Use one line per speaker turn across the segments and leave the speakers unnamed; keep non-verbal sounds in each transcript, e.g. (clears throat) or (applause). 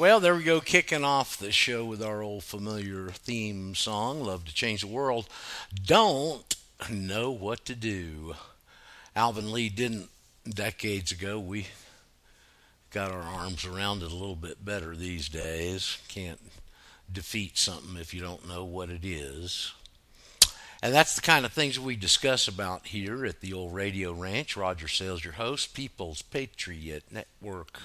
Well, there we go, kicking off the show with our old familiar theme song, Love to Change the World. Don't know what to do. Alvin Lee didn't decades ago. We got our arms around it a little bit better these days. Can't defeat something if you don't know what it is. And that's the kind of things we discuss about here at the old radio ranch. Roger Sales, your host, People's Patriot Network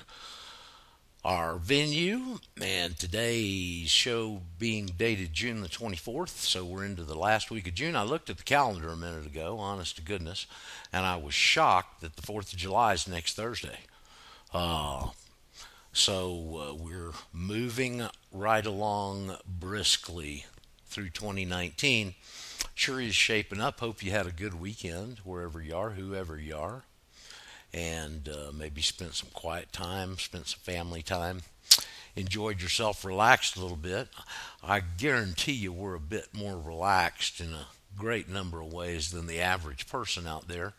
our venue. And today's show being dated June the 24th, so we're into the last week of June. I looked at the calendar a minute ago, honest to goodness, and I was shocked that the 4th of July is next Thursday. Uh, so uh, we're moving right along briskly through 2019. Sure is shaping up. Hope you had a good weekend wherever you are, whoever you are and uh, maybe spent some quiet time, spent some family time, enjoyed yourself, relaxed a little bit. I guarantee you we're a bit more relaxed in a great number of ways than the average person out there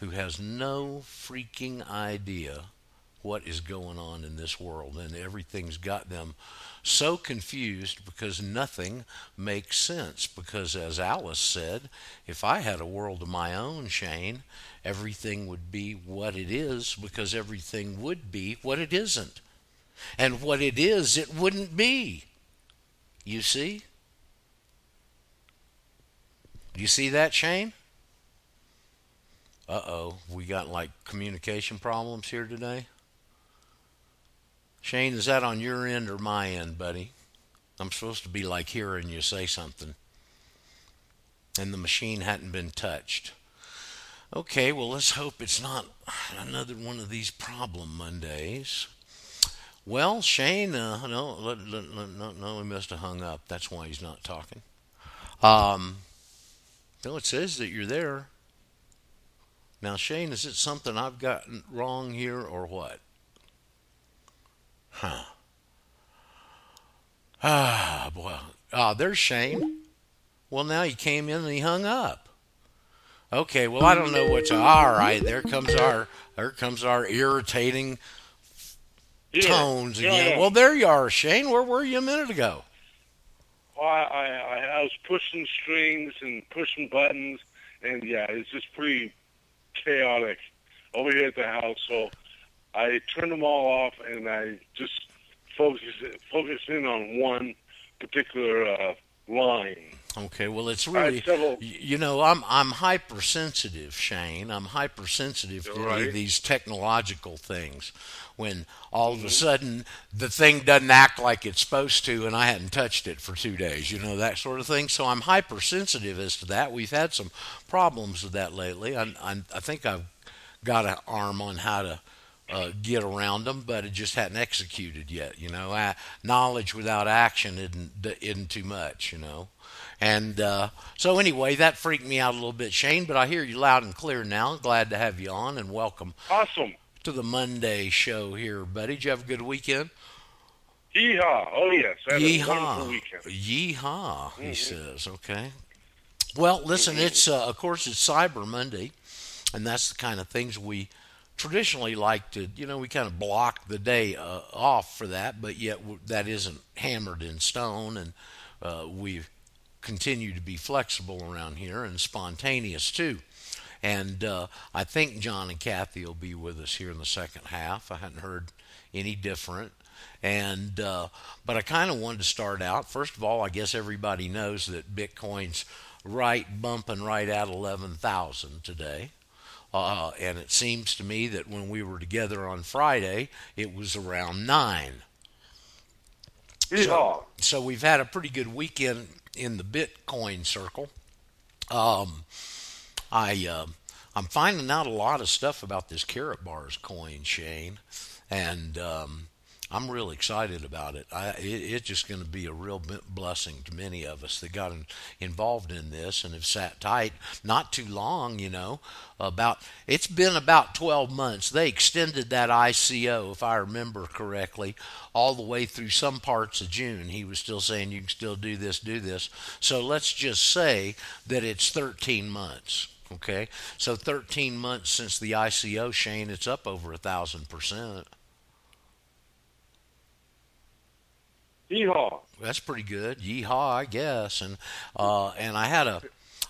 who has no freaking idea what is going on in this world and everything's got them so confused because nothing makes sense because as Alice said if I had a world of my own Shane everything would be what it is because everything would be what it isn't. And what it is, it wouldn't be. You see? You see that, Shane? Uh oh, we got like communication problems here today. Shane, is that on your end or my end, buddy? I'm supposed to be like hearing you say something. And the machine hadn't been touched. Okay, well, let's hope it's not another one of these problem Mondays. Well, Shane, uh, no, let, let, let, no, no, he must have hung up. That's why he's not talking. Um, no, it says that you're there. Now, Shane, is it something I've gotten wrong here or what? Huh. Ah, boy. Ah, there's Shane. Well, now he came in and he hung up. Okay, well I don't know what's all right. There comes our there comes our irritating yeah, tones again. Yeah. Well, there you are, Shane. Where were you a minute ago?
Well, I, I I was pushing strings and pushing buttons, and yeah, it's just pretty chaotic over here at the house. So I turn them all off, and I just focus focus in on one particular uh, line.
Okay, well, it's really you know I'm I'm hypersensitive, Shane. I'm hypersensitive to right. these technological things. When all mm-hmm. of a mm-hmm. sudden the thing doesn't act like it's supposed to, and I hadn't touched it for two days, you know that sort of thing. So I'm hypersensitive as to that. We've had some problems with that lately. I I, I think I've got an arm on how to uh, get around them, but it just hadn't executed yet. You know, uh, knowledge without action isn't isn't too much. You know. And uh, so, anyway, that freaked me out a little bit, Shane, but I hear you loud and clear now. Glad to have you on and welcome.
Awesome.
To the Monday show here, buddy. Did you have a good weekend?
Yeehaw. Oh, yes.
Yeehaw. Yeehaw, mm-hmm. he says. Okay. Well, listen, mm-hmm. it's, uh, of course, it's Cyber Monday, and that's the kind of things we traditionally like to, you know, we kind of block the day uh, off for that, but yet that isn't hammered in stone, and uh, we've continue to be flexible around here and spontaneous too. And uh, I think John and Kathy will be with us here in the second half. I hadn't heard any different. And uh, but I kind of wanted to start out. First of all, I guess everybody knows that Bitcoin's right bumping right at eleven thousand today. Uh, and it seems to me that when we were together on Friday, it was around nine. So, so we've had a pretty good weekend in the Bitcoin circle. Um, I uh, I'm finding out a lot of stuff about this Karatbars coin, Shane, and um, I'm really excited about it. I, it it's just going to be a real blessing to many of us that got in, involved in this and have sat tight. Not too long, you know. About it's been about 12 months. They extended that ICO, if I remember correctly, all the way through some parts of June. He was still saying you can still do this, do this. So let's just say that it's 13 months. Okay, so 13 months since the ICO, Shane, it's up over a thousand percent.
Yeehaw.
That's pretty good. Yeehaw, I guess. And uh, and I had a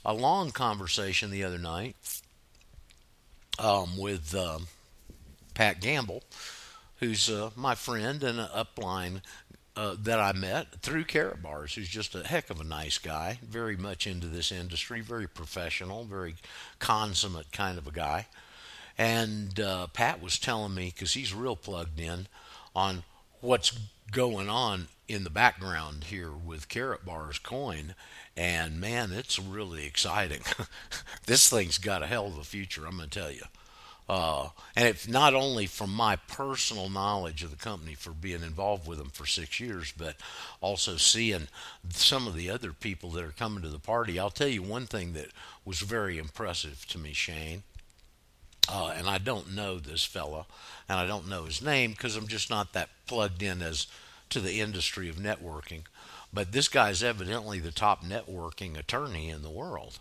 a long conversation the other night um, with um, Pat Gamble, who's uh, my friend and an upline uh, that I met through Karatbars, who's just a heck of a nice guy, very much into this industry, very professional, very consummate kind of a guy. And uh, Pat was telling me, because he's real plugged in on what's going on in the background here with Karatbars coin. And man, it's really exciting. (laughs) this thing's got a hell of a future, I'm going to tell you. Uh, and it's not only from my personal knowledge of the company for being involved with them for six years, but also seeing some of the other people that are coming to the party. I'll tell you one thing that was very impressive to me, Shane. Uh, and I don't know this fella, and I don't know his name because I'm just not that plugged in as to the industry of networking. But this guy's evidently the top networking attorney in the world,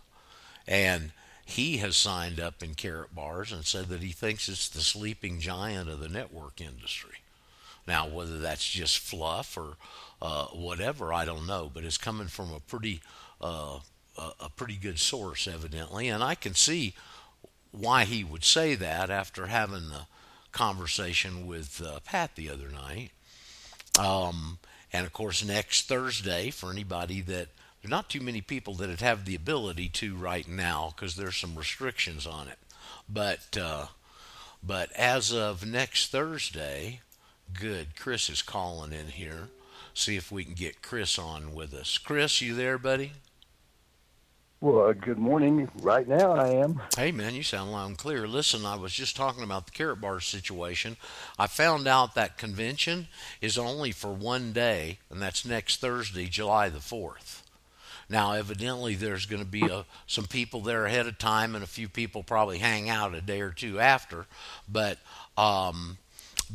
and he has signed up in Karatbars and said that he thinks it's the sleeping giant of the network industry. Now, whether that's just fluff or uh, whatever, I don't know, but it's coming from a pretty uh, a pretty good source, evidently, and I can see why he would say that after having the conversation with uh, Pat the other night. Um, and of course, next Thursday, for anybody that there's not too many people that have the ability to right now because there's some restrictions on it. But uh, but as of next Thursday, good. Chris is calling in here. See if we can get Chris on with us. Chris, you there, buddy?
Well, good morning. Right now, I am.
Hey, man, you sound loud and clear. Listen, I was just talking about the Karatbar situation. I found out that convention is only for one day, and that's next Thursday, July the 4th. Now, evidently, there's going to be a, some people there ahead of time, and a few people probably hang out a day or two after. But um,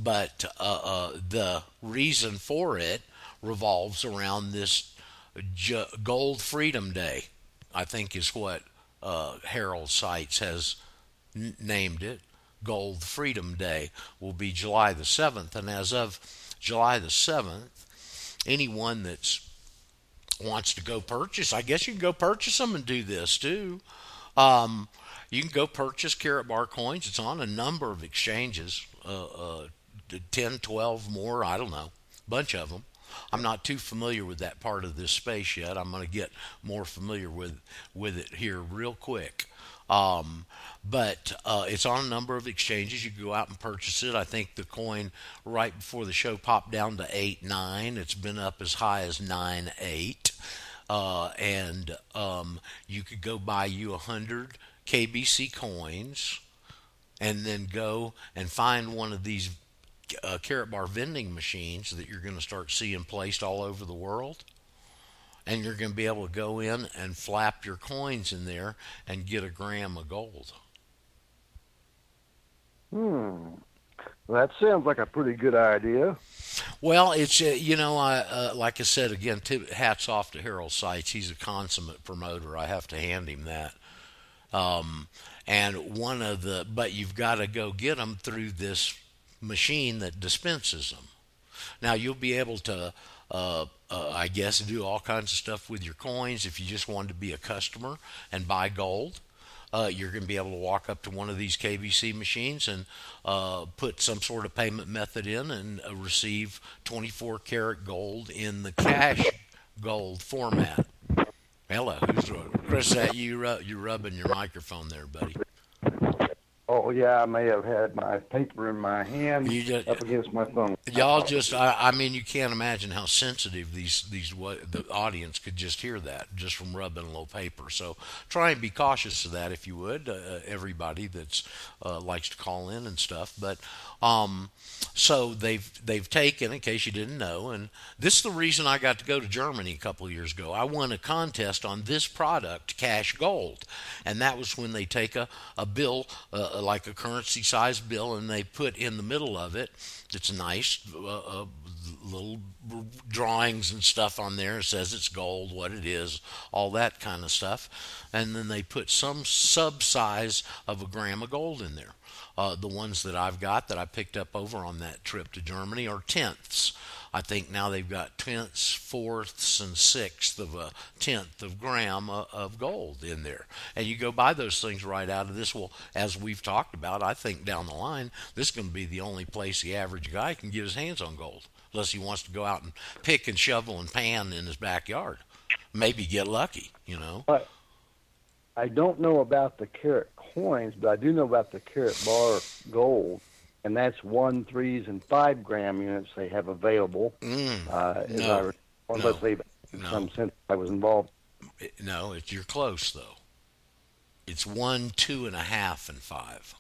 but uh, uh, the reason for it revolves around this Gold Freedom Day I think is what uh, Harald Seiz has n- named it. Gold Freedom Day will be July the 7th. And as of July the 7th, anyone that wants to go purchase, I guess you can go purchase them and do this too. Um, you can go purchase Carrot Karatbar coins. It's on a number of exchanges, uh, uh, 10, 12 more, I don't know, bunch of them. I'm not too familiar with that part of this space yet. I'm going to get more familiar with with it here real quick. Um, but uh, it's on a number of exchanges. You go out and purchase it. I think the coin right before the show popped down to eight nine. It's been up as high as nine eight, uh, and um, you could go buy you a hundred KBC coins, and then go and find one of these uh, bar vending machines that you're going to start seeing placed all over the world. And you're going to be able to go in and flap your coins in there and get a gram of gold.
Hmm. That sounds like a pretty good idea.
Well, it's uh, you know, I uh, like I said again. T- hats off to Harald Seiz. He's a consummate promoter. I have to hand him that. Um, and one of the, but you've got to go get them through this machine that dispenses them. Now you'll be able to, uh, uh, I guess, do all kinds of stuff with your coins if you just wanted to be a customer and buy gold. Uh, you're going to be able to walk up to one of these KBC machines and uh, put some sort of payment method in and uh, receive 24 karat gold in the cash gold format. Hello, who's Chris? That you You're rubbing your microphone there, buddy?
Oh yeah, I may have had my paper in my hand just, up against my phone.
Y'all just, I, I, mean, you can't imagine how sensitive these these what the audience could just hear that just from rubbing a little paper. So try and be cautious of that if you would. Uh, everybody that's uh, likes to call in and stuff, but um, so they've they've taken, in case you didn't know, and this is the reason I got to go to Germany a couple of years ago. I won a contest on this product, Cash Gold, and that was when they take a a bill uh, like a currency size bill and they put in the middle of it. It's nice. Uh, uh, little drawings and stuff on there. It says it's gold, what it is, all that kind of stuff. And then they put some sub size of a gram of gold in there. Uh, the ones that I've got that I picked up over on that trip to Germany are tenths. I think now they've got tenths, fourths, and sixths of a tenth of gram of gold in there. And you go buy those things right out of this. Well, as we've talked about, I think down the line, this is going to be the only place the average guy can get his hands on gold, unless he wants to go out and pick and shovel and pan in his backyard. Maybe get lucky, you know.
But I don't know about the carat coins, but I do know about the Karatbar gold and that's one, threes, and five gram units they have available.
Mm, uh, no,
I, unless no, they, in no. some sense, I was involved.
No, it's you're close though. It's one, two and a half, and five.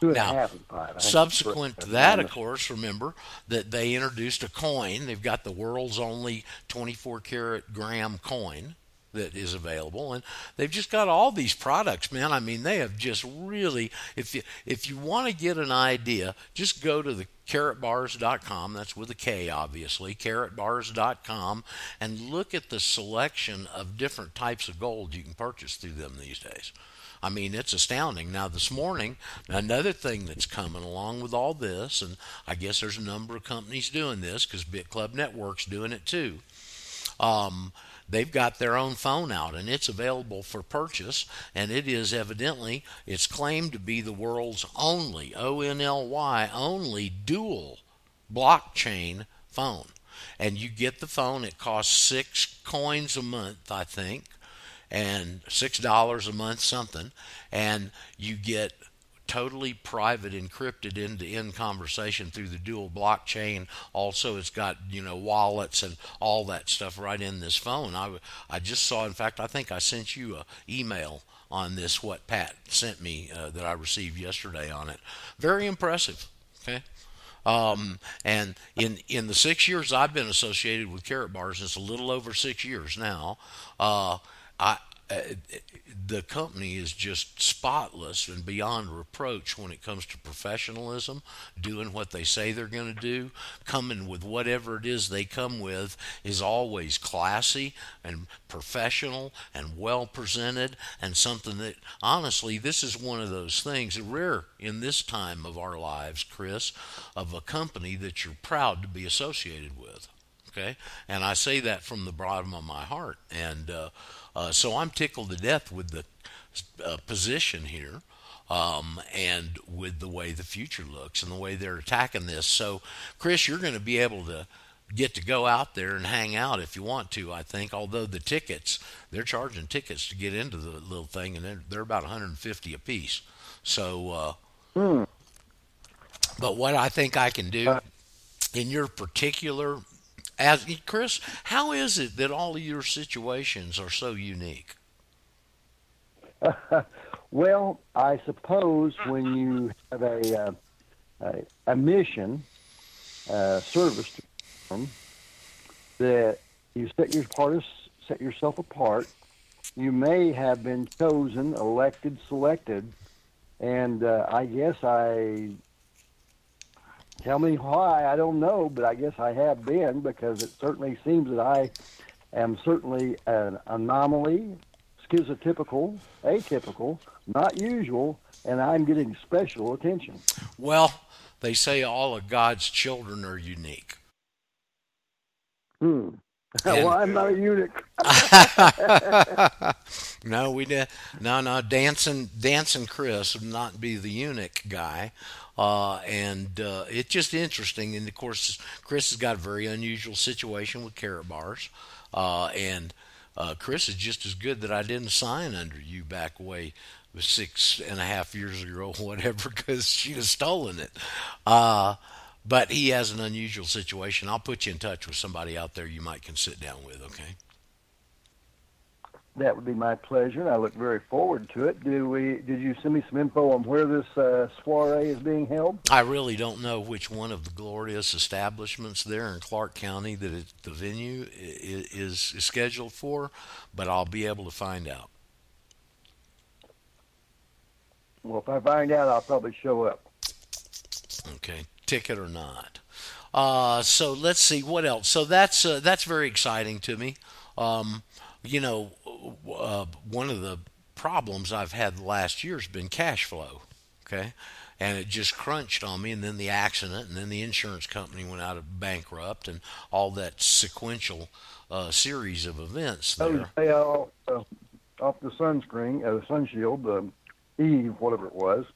Two and now, a half and five.
Subsequent to that, of course, remember that they introduced a coin. They've got the world's only 24 karat gram coin that is available and they've just got all these products man i mean they have just really if you if you want to get an idea just go to the karatbars.com that's with a k obviously karatbars.com and look at the selection of different types of gold you can purchase through them these days I mean, it's astounding. Now, this morning, another thing that's coming along with all this, and I guess there's a number of companies doing this because Bit Club Network's doing it too. Um, they've got their own phone out and it's available for purchase and it is evidently it's claimed to be the world's only O-N-L-Y only dual blockchain phone. And you get the phone it costs 6 coins a month I think and $6 a month something and you get totally private, encrypted end-to-end conversation through the dual blockchain. Also, it's got you know wallets and all that stuff right in this phone. I I just saw. In fact, I think I sent you a email on this. What Pat sent me uh, that I received yesterday on it. Very impressive. Okay. Um, and in in the six years I've been associated with Karatbars, it's a little over six years now. Uh, I the company is just spotless and beyond reproach when it comes to professionalism, doing what they say they're going to do, coming with whatever it is they come with is always classy and professional and well presented and something that honestly this is one of those things rare in this time of our lives, Chris, of a company that you're proud to be associated with. Okay? And I say that from the bottom of my heart and uh uh, so I'm tickled to death with the uh, position here. Um, and with the way the future looks and the way they're attacking this. So, Chris, you're going to be able to get to go out there and hang out if you want to. I think, although the tickets they're charging tickets to get into the little thing, and they're, they're about 150 a piece. So, uh,
mm.
but what I think I can do uh. in your particular as Chris, how is it that all of your situations are so unique? (laughs)
well, I suppose when you have a uh, a, a, mission uh, service to perform, that you set your part set yourself apart. You may have been chosen, elected, selected, and uh, I guess I Tell me why, I don't know, but I guess I have been because it certainly seems that I am certainly an anomaly, schizotypical, atypical, not usual, and I'm getting special attention.
Well, they say all of God's children are unique.
Hmm. (laughs) well, I'm not a eunuch. (laughs)
no, we did. No, no. Dancing, dancing. Chris would not be the eunuch guy. Uh, and uh, it's just interesting. And of course, Chris has got a very unusual situation with Karatbars. Uh, and uh, Chris is just as good that I didn't sign under you back away six and a half years ago, or (laughs) whatever, because she'd have stolen it. Uh, but he has an unusual situation. I'll put you in touch with somebody out there you might can sit down with, okay?
That would be my pleasure, and I look very forward to it. Do we? Did you send me some info on where this uh, soiree is being held?
I really don't know which one of the glorious establishments there in Clark County that it, the venue is, is scheduled for, but I'll be able to find out.
Well, if I find out, I'll probably show up.
Okay, ticket or not. Uh, so let's see what else. So that's uh, that's very exciting to me. Um, you know, uh, one of the problems I've had last year has been cash flow. Okay, and it just crunched on me. And then the accident, and then the insurance company went out of bankrupt, and all that sequential uh, series of events
Oh,
there.
stay off, uh, off the sunscreen, uh, sun shield, the Eve, whatever it was.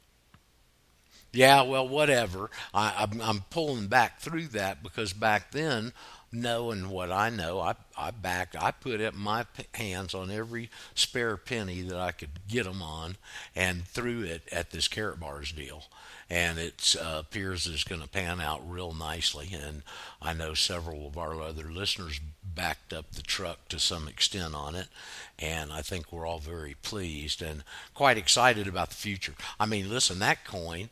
Yeah, well, whatever. I, I'm, I'm pulling back through that because back then, knowing what I know, I, I backed, I put up my hands on every spare penny that I could get them on and threw it at this Karatbars deal. And it uh, appears it's going to pan out real nicely. And I know several of our other listeners backed up the truck to some extent on it. And I think we're all very pleased and quite excited about the future. I mean, listen, that coin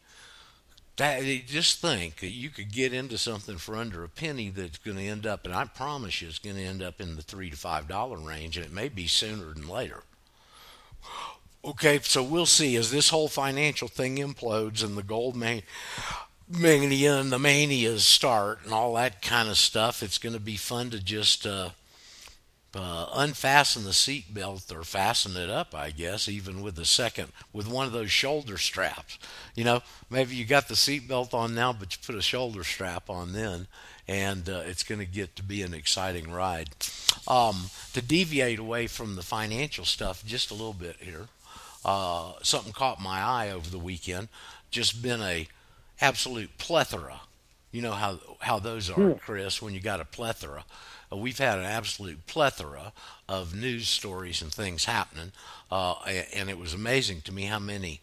that just think that you could get into something for under a penny that's going to end up, and I promise you, it's going to end up in the three to five dollar range, and it may be sooner than later. Okay, so we'll see as this whole financial thing implodes and the gold man- mania and the manias start and all that kind of stuff. It's going to be fun to just uh, uh, unfasten the seat belt or fasten it up, I guess, even with the second, with one of those shoulder straps. You know, maybe you got the seat belt on now, but you put a shoulder strap on then, and uh, it's going to get to be an exciting ride. Um, to deviate away from the financial stuff just a little bit here, uh, something caught my eye over the weekend. Just been a absolute plethora. You know how how those are, Chris, when you got a plethora. Uh, we've had an absolute plethora of news stories and things happening, uh, and it was amazing to me how many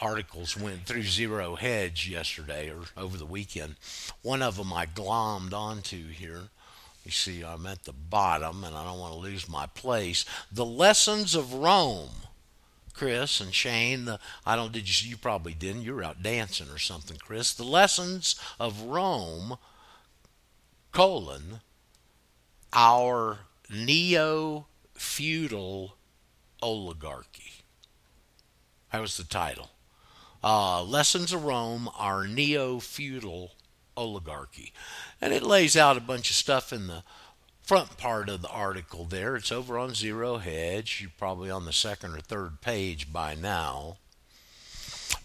articles went through Zero Hedge yesterday or over the weekend. One of them I glommed onto here. You see, I'm at the bottom, and I don't want to lose my place. The Lessons of Rome. Chris and Shane. The, I don't. Did you? You probably didn't. You were out dancing or something, Chris. The lessons of Rome, colon, our neo-feudal oligarchy. That was the title. Uh, lessons of Rome, our neo-feudal oligarchy, and it lays out a bunch of stuff in the front part of the article there. It's over on Zero Hedge. You're probably on the second or third page by now.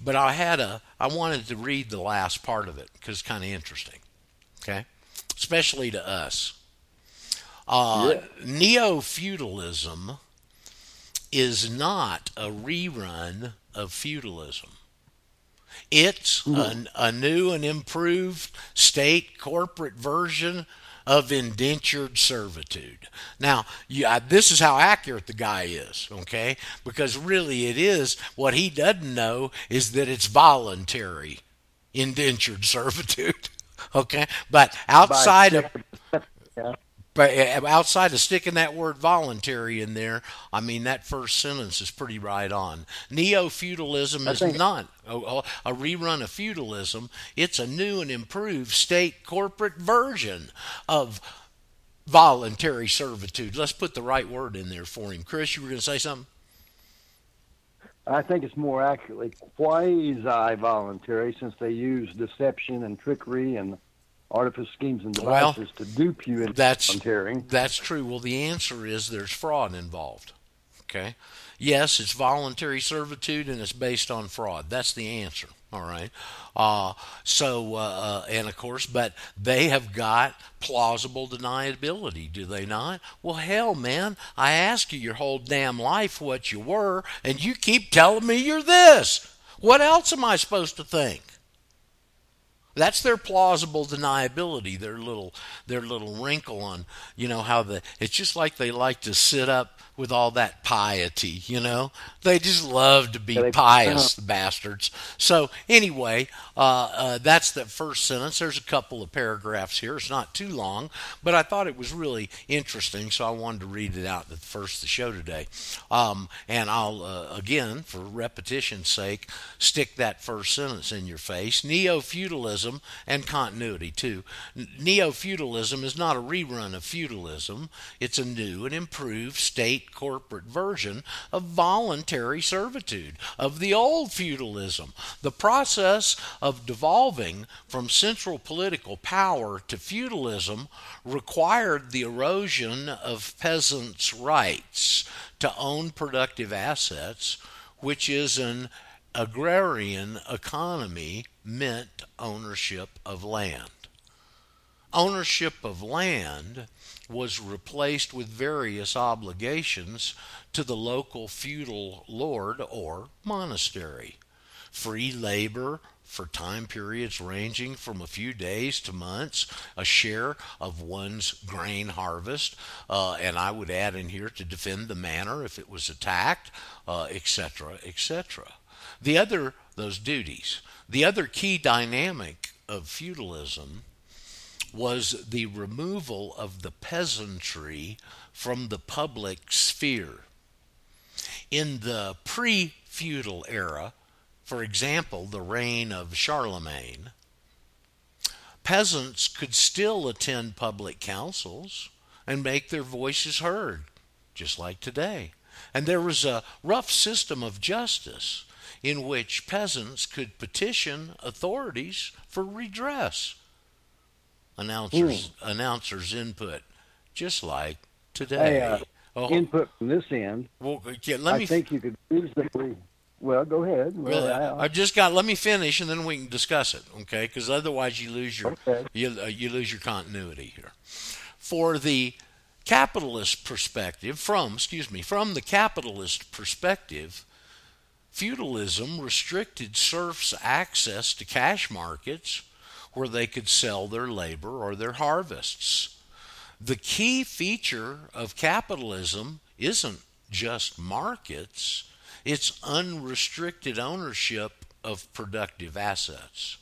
But I had a I wanted to read the last part of it because it's kind of interesting. Okay? Especially to us. Uh, Neo feudalism is not a rerun of feudalism. It's a, a new and improved state corporate version of indentured servitude. Now, you, I, this is how accurate the guy is, okay? Because really it is, what he doesn't know is that it's voluntary indentured (laughs) servitude, okay? But outside of (laughs)
yeah.
But uh, outside of sticking that word voluntary in there, I mean that first sentence is pretty right on. Neo feudalism is not a, a rerun of feudalism. It's a new and improved state corporate version of voluntary servitude. Let's put the right word in there for him. Chris, you were going to say something?
I think it's more accurately quasi-voluntary since they use deception and trickery and artifice schemes and
Well,
devices to dupe you into
That's
volunteering.
That's true. Well, the answer is there's fraud involved. Okay. Yes, it's voluntary servitude and it's based on fraud. That's the answer. All right. Uh, so, uh, uh, and of course, but they have got plausible deniability, do they not? Well, hell, man, I asked you your whole damn life what you were, and you keep telling me you're this. What else am I supposed to think? That's their plausible deniability, their little their little wrinkle on, you know, how the it's just like they like to sit up with all that piety, you know. They just love to be
Yeah, they-
pious, (laughs) the bastards. So anyway, uh, uh, that's the first sentence. There's a couple of paragraphs here. It's not too long, but I thought it was really interesting, so I wanted to read it out at the first of the show today. Um, and I'll uh, again, for repetition's sake, stick that first sentence in your face. Neo feudalism and continuity too. Neo feudalism is not a rerun of feudalism. It's a new and improved state corporate version of voluntary servitude of the old feudalism. The process of devolving from central political power to feudalism required the erosion of peasants' rights to own productive assets, which is an agrarian economy meant ownership of land. Ownership of land was replaced with various obligations to the local feudal lord or monastery. Free labor for time periods ranging from a few days to months, a share of one's grain harvest, uh, and I would add in here to defend the manor if it was attacked, etc., uh, etc. The other, those duties. The other key dynamic of feudalism was the removal of the peasantry from the public sphere. In the pre feudal era, for example, the reign of Charlemagne, peasants could still attend public councils and make their voices heard, just like today. And there was a rough system of justice in which peasants could petition authorities for redress. Announcers, mm. announcers input, just like today.
Hey, uh, oh, input from this end.
Well, yeah, let
I
me.
think you could reasonably well, go ahead. Well,
really, I, I, just got. Let me finish, and then we can discuss it. Okay? Because otherwise, you lose your okay. you, uh, you lose your continuity here. For the capitalist perspective, from excuse me, from the capitalist perspective, feudalism restricted serfs' access to cash markets where they could sell their labor or their harvests. The key feature of capitalism isn't just markets it's unrestricted ownership of productive assets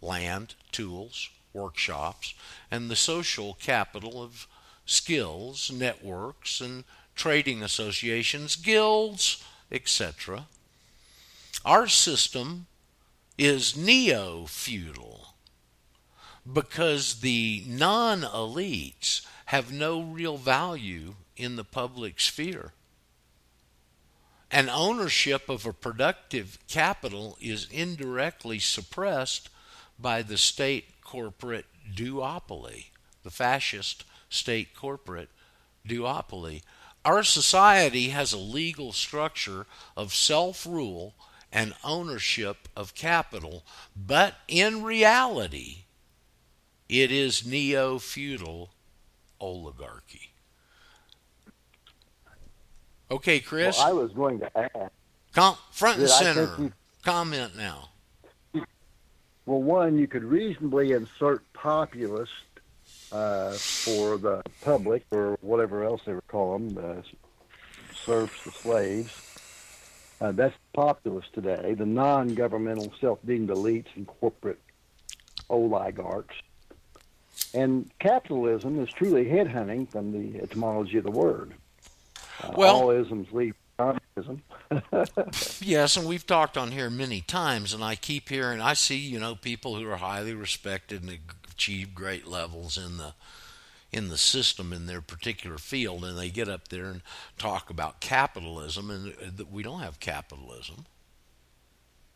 land, tools, workshops, and the social capital of skills, networks, and trading associations, guilds, etc. Our system is neo feudal because the non elites have no real value in the public sphere and ownership of a productive capital is indirectly suppressed by the state corporate duopoly, the fascist state corporate duopoly. Our society has a legal structure of self rule and ownership of capital, but in reality, it is neo feudal oligarchy. Okay, Chris.
Well, I was going to ask.
Com- front and center. You, comment now.
Well, one, you could reasonably insert populist uh, for the public or whatever else they would call them, the serfs, the slaves. Uh, that's populist today. The non-governmental self-deemed elites and corporate oligarchs. And capitalism is truly headhunting from the etymology of the word. Uh, well, all isms lead communism. (laughs)
yes, and we've talked on here many times, and I keep hearing, I see, you know, people who are highly respected and achieve great levels in the in the system in their particular field, and they get up there and talk about capitalism, and uh, we don't have capitalism.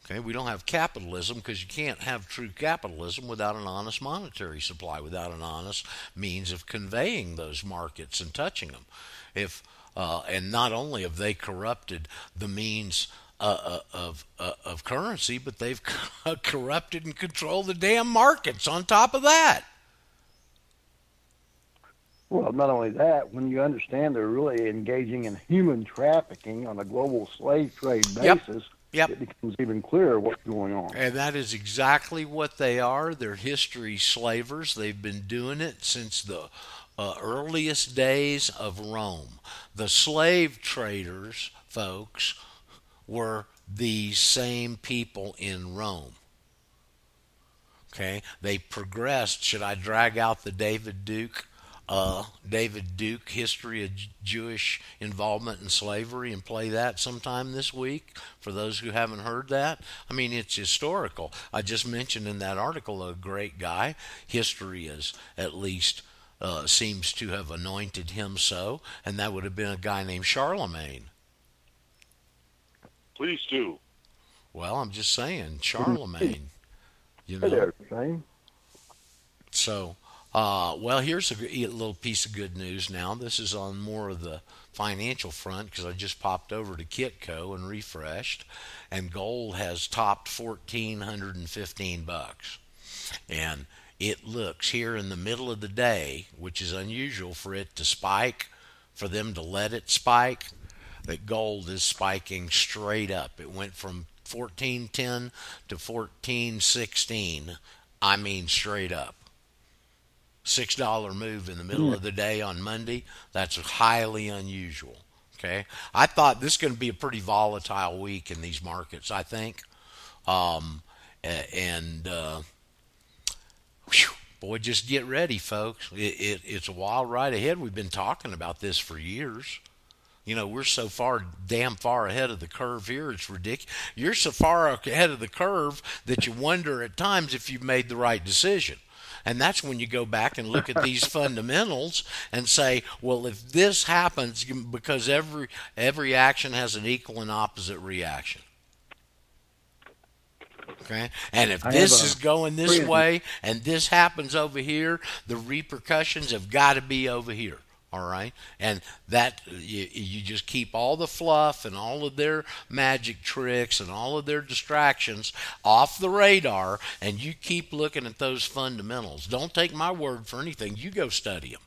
Okay, we don't have capitalism because you can't have true capitalism without an honest monetary supply, without an honest means of conveying those markets and touching them. If uh, and not only have they corrupted the means uh, uh of uh, of currency, but they've (laughs) corrupted and controlled the damn markets. On top of that.
Well, not only that, when you understand they're really engaging in human trafficking on a global slave trade basis,
yep. Yep.
it becomes even clearer what's going on.
And that is exactly what they are. They're history slavers. They've been doing it since the uh, earliest days of Rome. The slave traders, folks, were these same people in Rome. Okay, they progressed. Should I drag out the David Duke, uh, David Duke history of Jewish involvement in slavery and play that sometime this week for those who haven't heard that? I mean, it's historical. I just mentioned in that article a great guy. History is at least uh, seems to have anointed him so, and that would have been a guy named Charlemagne.
Please do.
Well, I'm just saying, Charlemagne. (laughs) You know.
Hey
So, Uh, well, here's a little piece of good news now. This is on more of the financial front because I just popped over to Kitco and refreshed, and gold has topped 1415 bucks. And it looks here in the middle of the day, which is unusual for it to spike, for them to let it spike, that gold is spiking straight up. It went from 1410 to 1416. I mean, straight up. Six dollar move in the middle of the day on Monday. That's highly unusual. Okay, I thought this is going to be a pretty volatile week in these markets. I think, um, and uh, whew, boy, just get ready, folks. It, it, it's a wild ride ahead. We've been talking about this for years. You know, we're so far, damn far ahead of the curve here. It's ridiculous. You're so far ahead of the curve that you wonder at times if you've made the right decision. And that's when you go back and look at (laughs) these fundamentals and say, well, if this happens, because every every action has an equal and opposite reaction. Okay, and if
I
this is going this
friend-
way and this happens over here, the repercussions have got to be over here. All right, and that you, you just keep all the fluff and all of their magic tricks and all of their distractions off the radar, and you keep looking at those fundamentals. Don't take my word for anything. You go study them.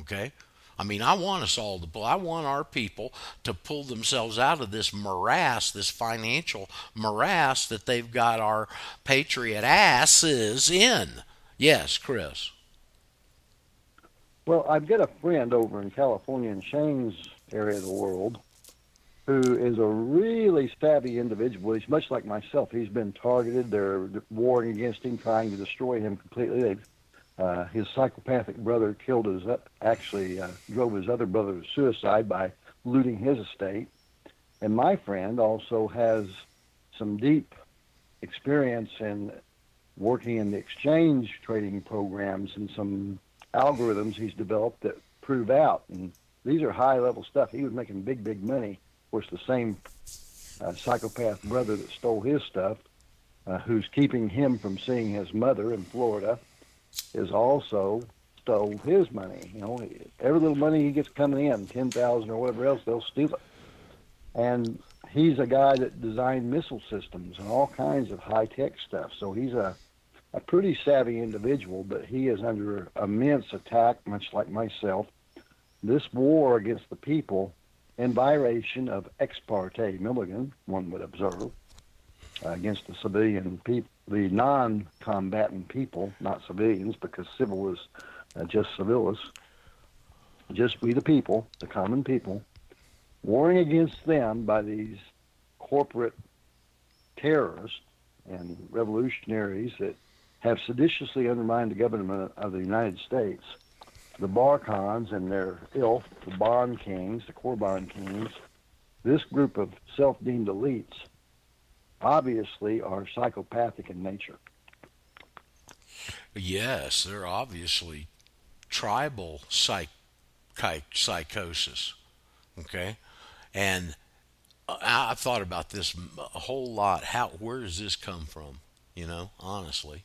Okay. I mean, I want us all to pull. I want our people to pull themselves out of this morass, this financial morass that they've got our patriot asses in. Yes, Chris.
Well, I've got a friend over in California in Shane's area of the world who is a really savvy individual. He's much like myself. He's been targeted. They're warring against him, trying to destroy him completely. They've, uh, his psychopathic brother killed his, actually uh, drove his other brother to suicide by looting his estate. And my friend also has some deep experience in working in the exchange trading programs and some algorithms he's developed that prove out. And these are high level stuff. He was making big, big money. Of course, the same uh, psychopath brother that stole his stuff, uh, who's keeping him from seeing his mother in Florida, is also stole his money. You know, every little money he gets coming in, ten thousand or whatever else, they'll steal it. And he's a guy that designed missile systems and all kinds of high tech stuff. So he's a a pretty savvy individual, but he is under immense attack, much like myself. This war against the people, in violation of ex parte Milligan, one would observe, uh, against the civilian people, the non-combatant people, not civilians, because civil is uh, just civilis, just we the people, the common people, warring against them by these corporate terrorists and revolutionaries that have seditiously undermined the government of the United States. The Barkhans and their ilk, the Bond Kings, the Korban Kings, this group of self-deemed elites obviously are psychopathic in nature.
Yes, they're obviously tribal psych, psych, psychosis. Okay, and I've thought about this a whole lot. How where does this come from? You know, honestly,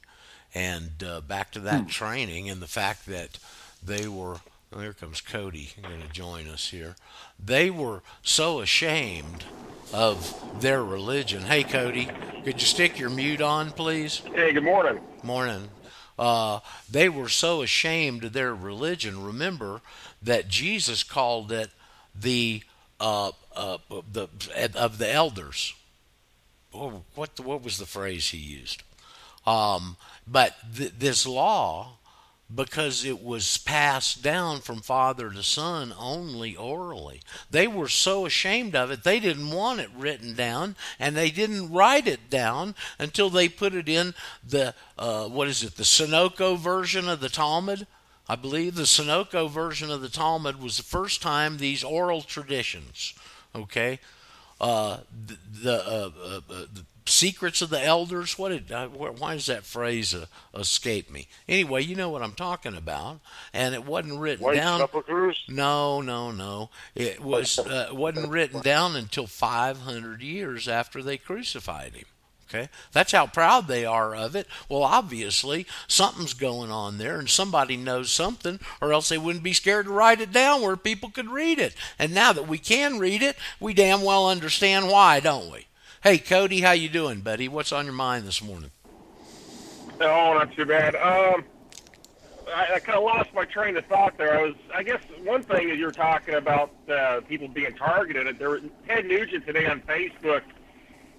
and uh, back to that training and the fact that they were. oh, here comes Cody going to join us here. They were so ashamed of their religion. Hey, Cody, could you stick your mute on, please?
Hey, good morning.
morning. Uh, they were so ashamed of their religion. Remember that Jesus called it the uh, uh, the of the elders. Oh, what the, what was the phrase he used? Um, but th- this law, because it was passed down from father to son only orally, they were so ashamed of it they didn't want it written down, and they didn't write it down until they put it in the uh, what is it, the Soncino version of the Talmud. I believe the Soncino version of the Talmud was the first time these oral traditions, okay, uh, the, the, uh, uh, uh, the secrets of the elders. What did? Uh, why does that phrase uh, escape me? Anyway, you know what I'm talking about, and it wasn't written
White
down.
sepulchres?
No, no, no. It was uh, wasn't written down until 500 years after they crucified him. Okay, that's how proud they are of it. Well, obviously, something's going on there, and somebody knows something, or else they wouldn't be scared to write it down where people could read it. And now that we can read it, we damn well understand why, don't we? Hey, Cody, how you doing, buddy? What's on your mind this morning?
Oh, not too bad. Um, I, I kind of lost my train of thought there. I was, I guess, one thing is you're talking about uh, people being targeted. There, was, Ted Nugent today on Facebook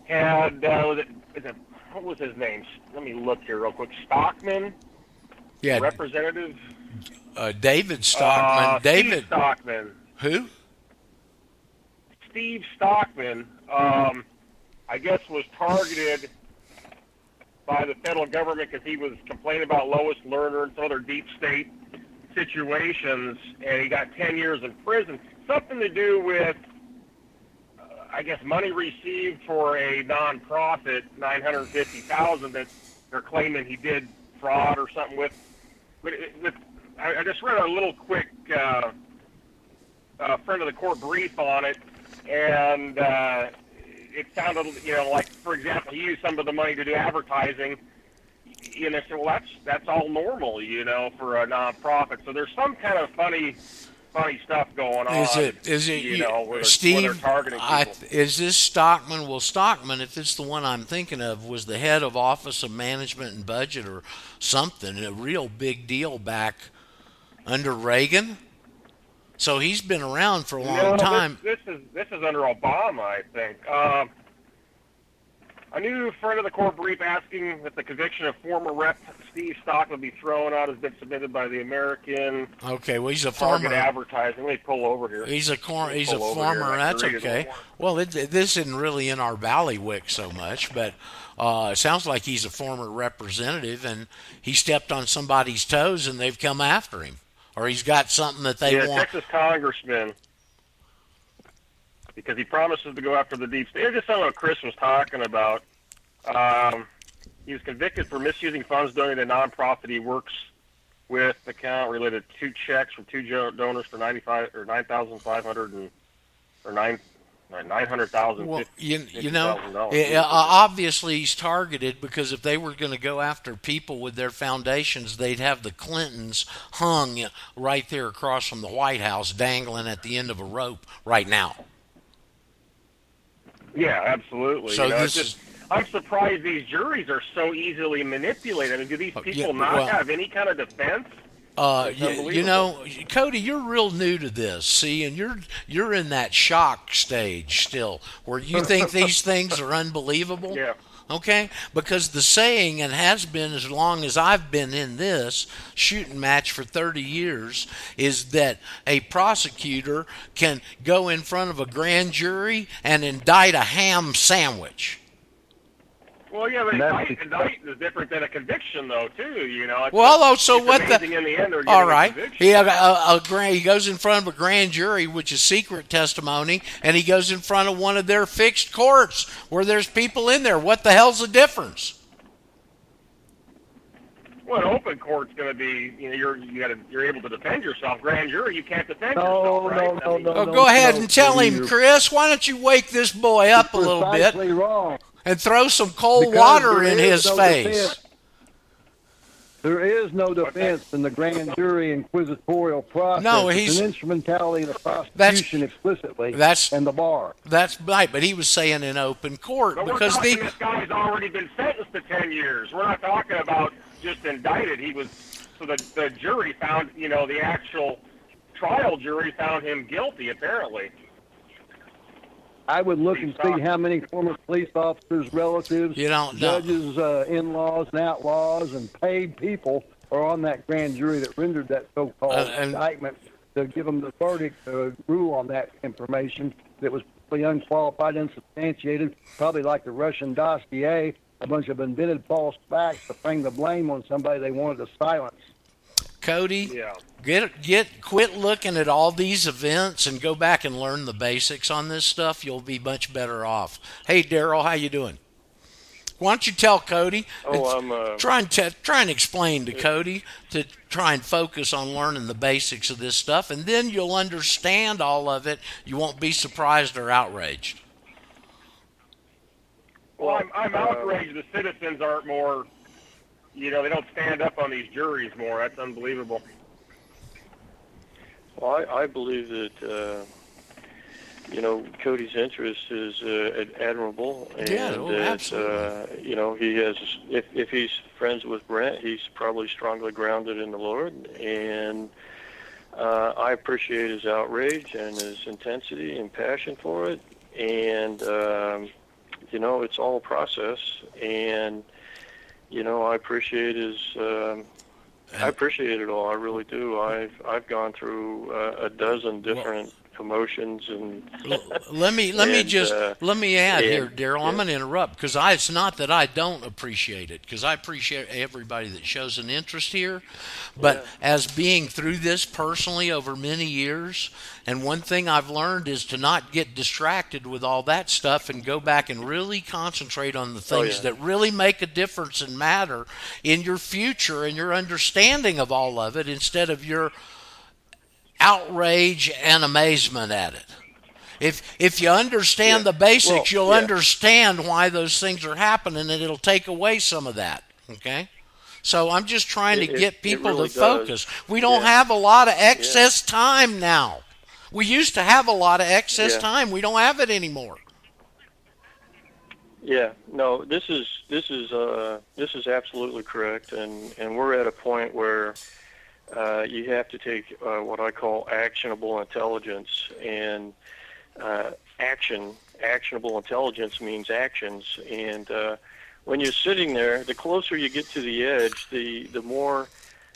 had uh, was it, is it, what was his name? Let me look here real quick. Stockman,
Yeah,
representative.
uh, David Stockman.
Uh,
David,
Steve Stockman.
who?
Steve Stockman, um, I guess, was targeted by the federal government because he was complaining about Lois Lerner and some other deep state situations, and he got 10 years in prison. Something to do with, uh, I guess, money received for a nonprofit, 950000 that they're claiming he did fraud or something with. But it, with, I, I just read a little quick uh, uh, friend of the court brief on it, and uh, it sounded, you know, like for example, he used some of the money to do advertising. You know, so well, that's that's all normal, you know, for a nonprofit. So there's some kind of funny, funny stuff going on.
Is it? Is it?
You know, where they're, where
Steve?
targeting
I, is this Stockman? Well, Stockman, if it's the one I'm thinking of, was the head of Office of Management and Budget or something, a real big deal back under Reagan. So he's been around for a long
no,
time.
This, this is this is under Obama, I think. Um, a new friend of the court brief asking that the conviction of former Rep. Steve Stockman be thrown out has been submitted by the American
Okay, well he's a former.
Advertising. Let me pull over here.
He's a cor- he's a former. That's okay. Well, it, this isn't really in our ballywick so much, but uh, it sounds like he's a former representative, and he stepped on somebody's toes, and they've come after him, or he's got something that they
yeah,
want.
Texas congressman. Because he promises to go after the deep state. Just something Chris was talking about. Um, he was convicted for misusing funds donated to a nonprofit he works with account related to two checks from two donors for ninety five or nine thousand five hundred and or nine nine hundred thousand.
Well, you, you know, eh, uh, obviously he's targeted because if they were going to go after people with their foundations, they'd have the Clintons hung right there across from the White House, dangling at the end of a rope right now.
Yeah, absolutely.
So
you know,
this
just, I'm surprised these juries are so easily manipulated. I mean, do these
Uh,
people
yeah,
not
well-
have any kind of defense?
Uh, you, you know, Cody, you're real new to this, see, and you're you're in that shock stage still, where you think (laughs) these things are unbelievable.
Yeah.
Okay, because the saying, and has been as long as I've been in this shooting match for 30 years, is that a prosecutor can go in front of a grand jury and indict a ham sandwich.
Well, yeah, but
That's
indict, indict is different than a conviction, though, too. You know. It's,
Well, oh, so
it's
what the-
amazing In the end, they're
All
getting a
right.
conviction.
He, a, a, a grand, he goes in front of a grand jury, which is secret testimony, and he goes in front of one of their fixed courts where there's people in there. What the hell's the difference?
Well, an open court's going to be, you know, you're you got to you're able to defend yourself. Grand jury, you can't defend
No,
yourself,
no,
right?
no,
I mean,
no.
Oh, go ahead and tell him,
you're
Chris. Why don't you wake this boy up a little bit
precisely wrong.
And throw some cold
Because
water in his
no
face?
defense. There is no defense in the grand jury inquisitorial process.
No,
It's
he's-
an instrumentality of the prosecution explicitly
that's-
and the bar.
That's right, but he was saying in open court
But we're
because
talking
the
this guy's already been sentenced to ten years. We're not talking about just indicted. He was so the the jury found, you know, the actual trial jury found him guilty. Apparently,
I would look and see how many former police officers, relatives,
You don't
judges, uh, in-laws, and outlaws, and paid people are on that grand jury that rendered that so-called
Uh,
indictment to give them the verdict to rule on that information that was completely unqualified, unsubstantiated, probably like the Russian dossier, a bunch of invented false facts to bring the blame on somebody they wanted to silence.
Cody,
yeah.
Get get quit looking at all these events and go back and learn the basics on this stuff. You'll be much better off. Hey, Daryl, how you doing? Why don't you tell Cody?
Oh,
and
I'm, uh,
try and te- try and explain to Cody to try and focus on learning the basics of this stuff, and then you'll understand all of it. You won't be surprised or outraged.
Well, I'm, I'm outraged the citizens aren't more, you know, they don't stand up on these juries more. That's unbelievable.
Well, I, I believe that uh, you know Cody's interest is uh, admirable, and
Yeah, oh,
that
absolutely.
uh, you know he has. If if he's friends with Brent, he's probably strongly grounded in the Lord, and uh, I appreciate his outrage and his intensity and passion for it, and um, you know it's all a process, and you know I appreciate his. Um, I appreciate it all. I really do. I've I've gone through uh, a dozen different emotions and
let me let me just
uh,
let me add here,
and-
Daryl. I'm going to interrupt because it's not that I don't appreciate it because I appreciate everybody that shows an interest here, but
Yeah.
as being through this personally over many years, and one thing I've learned is to not get distracted with all that stuff and go back and really concentrate on the
Oh,
things
yeah.
that really make a difference and matter in your future and your understanding of all of it instead of your outrage and amazement at it. If if you understand
Yeah.
the basics,
Well,
you'll
yeah.
understand why those things are happening, and it'll take away some of that. Okay. So I'm just trying
It-
to get
it
people
really
to
does.
focus. We don't
Yeah.
have a lot of excess time now. We used to have a lot of excess time. We don't have it anymore.
Yeah, no, this is this is uh, this is absolutely correct, and and we're at a point where uh, you have to take uh, what I call actionable intelligence, and uh, action actionable intelligence means actions, and uh, when you're sitting there, the closer you get to the edge, the the more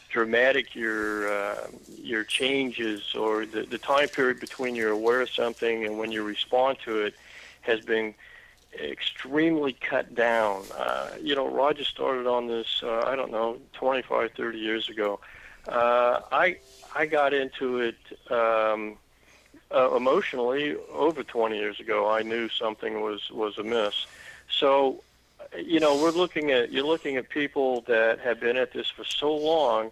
dramatic your uh, your changes or the, the time period between you're aware of something and when you respond to it has been extremely cut down. Uh, you know, Roger started on this, I don't know, 25, 30 years ago. Uh, I I got into it um, uh, emotionally over 20 years ago. I knew something was was amiss. So, you know, we're looking at you're looking at people that have been at this for so long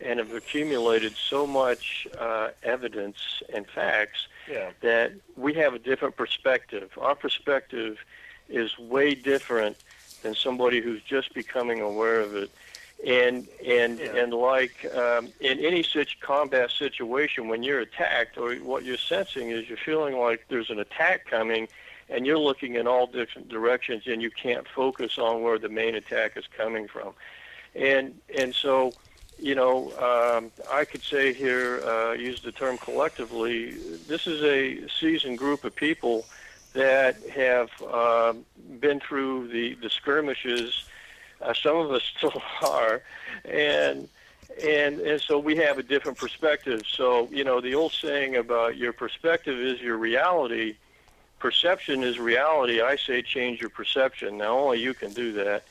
and have accumulated so much uh, evidence and facts
Yeah.
that we have a different perspective. Our perspective is way different than somebody who's just becoming aware of it. And and
Yeah.
and like um, in any such combat situation, when you're attacked, or what you're sensing is you're feeling like there's an attack coming, and you're looking in all different directions, and you can't focus on where the main attack is coming from. And and so you know, um, I could say here, uh, use the term collectively, this is a seasoned group of people that have uh, been through the, the skirmishes. Uh, some of us (laughs) still are, and and and so we have a different perspective. So you know, the old saying about your perspective is your reality. Perception is reality. I say change your perception. Now only you can do that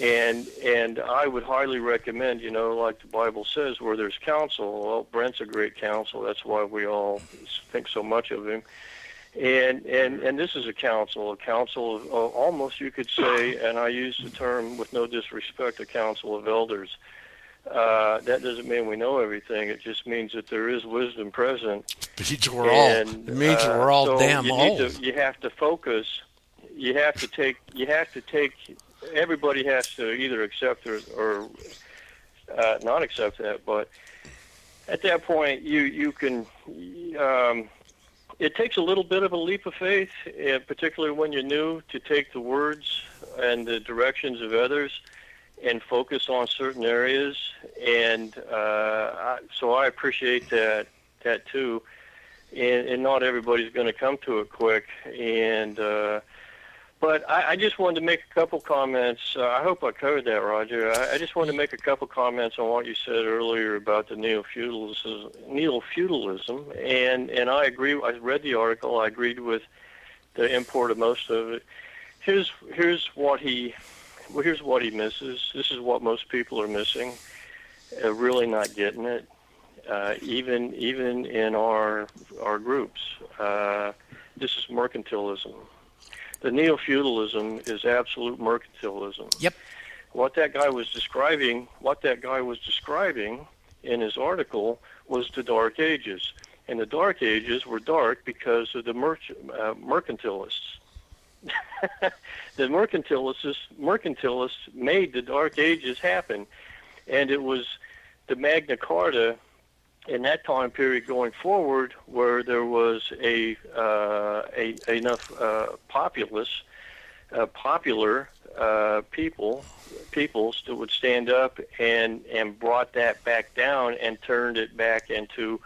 and and I would highly recommend, you know, like the Bible says, where there's counsel. Well, Brent's a great counsel. That's why we all think so much of him. And and and this is a council, a council of uh, almost you could say, and I use the term with no disrespect, a council of elders. Uh, that doesn't mean we know everything. It just means that there is wisdom present.
It means we're all.
And,
It means
uh,
we're all
so
damn
you
old.
Need to, you have to focus. You have to take. You have to take. Everybody has to either accept or, or uh, not accept that. But at that point, you you can. Um, it takes a little bit of a leap of faith, particularly when you're new, to take the words and the directions of others and focus on certain areas. And uh, so I appreciate that that too. And, and not everybody's going to come to it quick. And uh, but I, I just wanted to make a couple comments. Uh, I hope I covered that, Roger. I, I just wanted to make a couple comments on what you said earlier about the neo-feudalism, and and I agree. I read the article. I agreed with the import of most of it. Here's here's what he well, here's what he misses. This is what most people are missing. Uh, really not getting it. Uh, even even in our our groups, uh, this is mercantilism. The neo feudalism is absolute mercantilism.
Yep.
What that guy was describing, what that guy was describing in his article was the Dark Ages, and the Dark Ages were dark because of the merch, uh, mercantilists. (laughs) the mercantilists mercantilists made the Dark Ages happen, and it was the Magna Carta in that time period going forward where there was a, uh, a enough uh, populace, uh, popular uh, people, peoples that would stand up and and brought that back down and turned it back into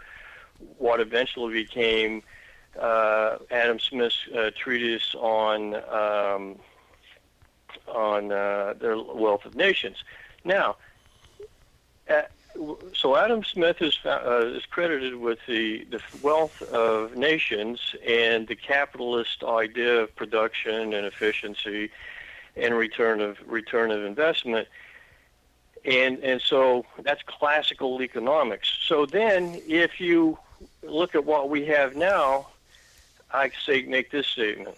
what eventually became uh, Adam Smith's uh, treatise on um, on the wealth of nations. Now, so Adam Smith is uh, is credited with the the wealth of nations and the capitalist idea of production and efficiency and return of return of investment. And and so that's classical economics. So then, if you look at what we have now, I say make this statement: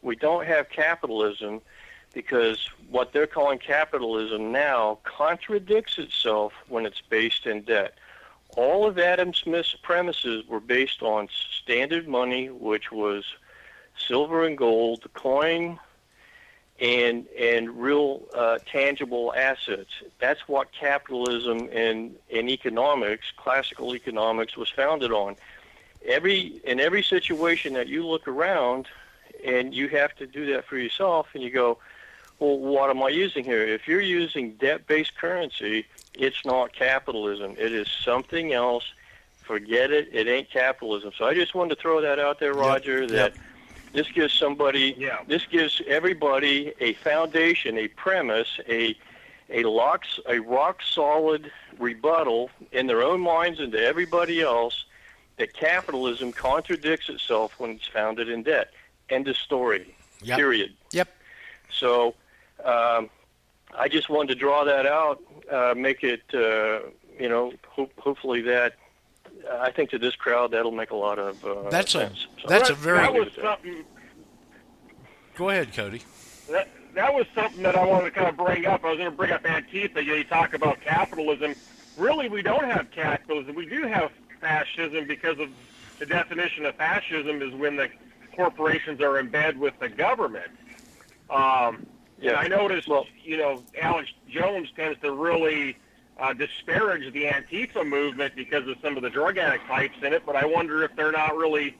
we don't have capitalism because what they're calling capitalism now contradicts itself when it's based in debt. All of Adam Smith's premises were based on standard money, which was silver and gold, coin, and and real uh, tangible assets. That's what capitalism and, and economics, classical economics, was founded on. Every in every situation that you look around, and you have to do that for yourself, and you go, well, what am I using here? If you're using debt-based currency, it's not capitalism. It is something else. Forget it. It ain't capitalism. So I just wanted to throw that out there, Roger. Yep. That yep. this gives somebody, yeah. this gives everybody a foundation, a premise, a a lock, a rock solid rebuttal in their own minds and to everybody else that capitalism contradicts itself when it's founded in debt. End of story. Yep. Period.
Yep.
So um, I just wanted to draw that out, uh, make it, uh, you know, ho- hopefully that. I think to this crowd that'll make a lot of uh,
that's
sense.
a so that's a very
that was something.
Go ahead, Cody.
That that was something that I wanted to kind of bring up. I was going to bring up Antifa. You, know, you talk about capitalism. Really, we don't have capitalism. We do have fascism because of the definition of fascism is when the corporations are in bed with the government. Um, yeah, I noticed, well, you know, Alex Jones tends to really uh, disparage the Antifa movement because of some of the drug addict types in it, but I wonder if they're not really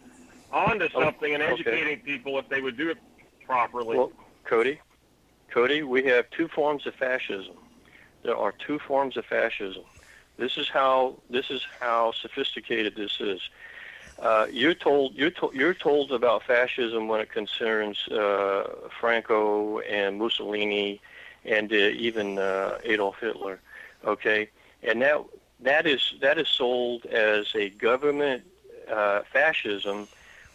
onto oh, something and educating okay. people if they would do it properly.
Well, Cody, Cody, we have two forms of fascism. There are two forms of fascism. This is how this is how sophisticated this is. Uh, you're told you're, you're told about fascism when it concerns uh, Franco and Mussolini and uh, even uh, Adolf Hitler. Okay, and that that is that is sold as a government uh, fascism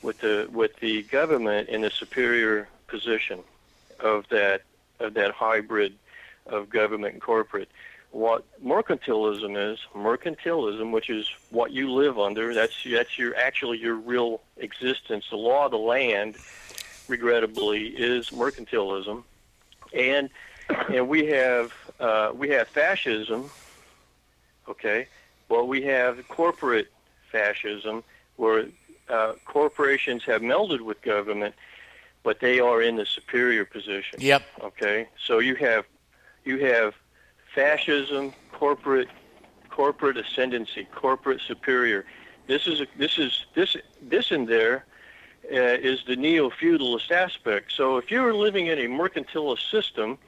with the with the government in the superior position of that of that hybrid of government and corporate what mercantilism is. Mercantilism, which is what you live under, that's that's your actually your real existence. The law of the land, regrettably, is mercantilism, and and we have uh, we have fascism. Okay, well we have corporate fascism where uh, corporations have melded with government, but they are in the superior position.
Yep.
Okay, so you have you have fascism, corporate corporate ascendancy, corporate superior. This is a, this is this this in there uh, is the neo-feudalist aspect. So if you're living in a mercantilist system,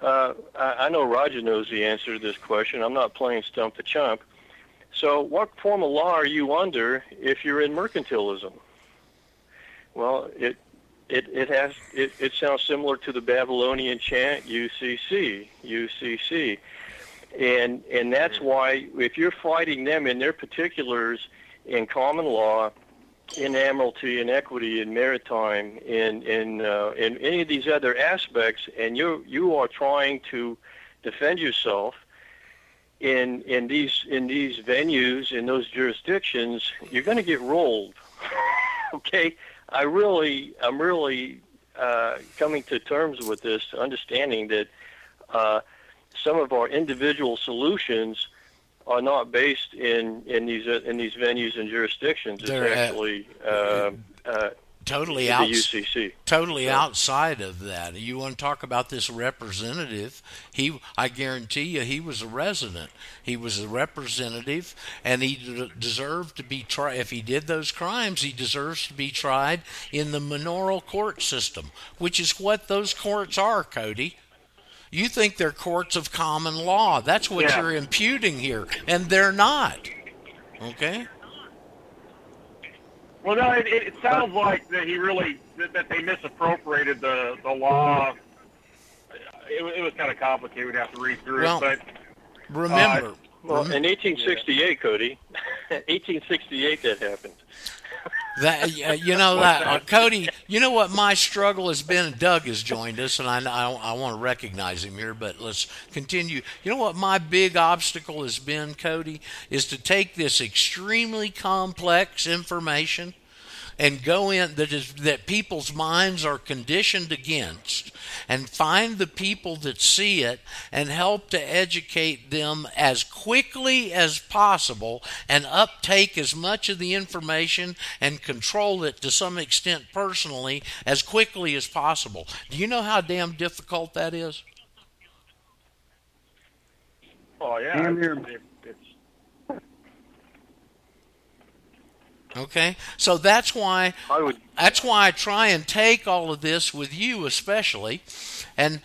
uh, I, I know Roger knows the answer to this question. I'm not playing stump the chump. So what form of law are you under if you're in mercantilism? Well, it it, it has it, it sounds similar to the Babylonian chant UCC UCC and and that's why if you're fighting them in their particulars in common law, in admiralty and equity in maritime, in in uh, in any of these other aspects, and you you are trying to defend yourself in in these in these venues in those jurisdictions, you're going to get rolled. (laughs) okay, I really I'm really uh, coming to terms with this, understanding that. Uh, some of our individual solutions are not based in in these uh, in these venues and jurisdictions. It's They're actually uh, uh,
totally
the
out,
UCC.
totally outside of that. You want to talk about this representative? He, I guarantee you, he was a resident. He was a representative, and he d- deserved to be tried. If he did those crimes, he deserves to be tried in the manorial court system, which is what those courts are, Cody. You think they're courts of common law. That's what
Yeah.
you're imputing here, and they're not. Okay?
Well, no, it, it sounds like that he really that, that they misappropriated the the law. It, it was kind of complicated. We'd have to read through
Well,
it, but
Remember,
uh,
Well,
in 1868, Cody, (laughs) 1868 that happened.
That uh, you know that uh, Cody, you know what my struggle has been. Doug has joined us, and I I, I want to recognize him here. But let's continue. You know what my big obstacle has been, Cody, is to take this extremely complex information and go in that is that people's minds are conditioned against and find the people that see it and help to educate them as quickly as possible and uptake as much of the information and control it to some extent personally as quickly as possible. Do you know how damn difficult that is?
oh yeah,
Damn near-
it, it's
Okay? So that's why
I would
That's why I try and take all of this with you, especially, and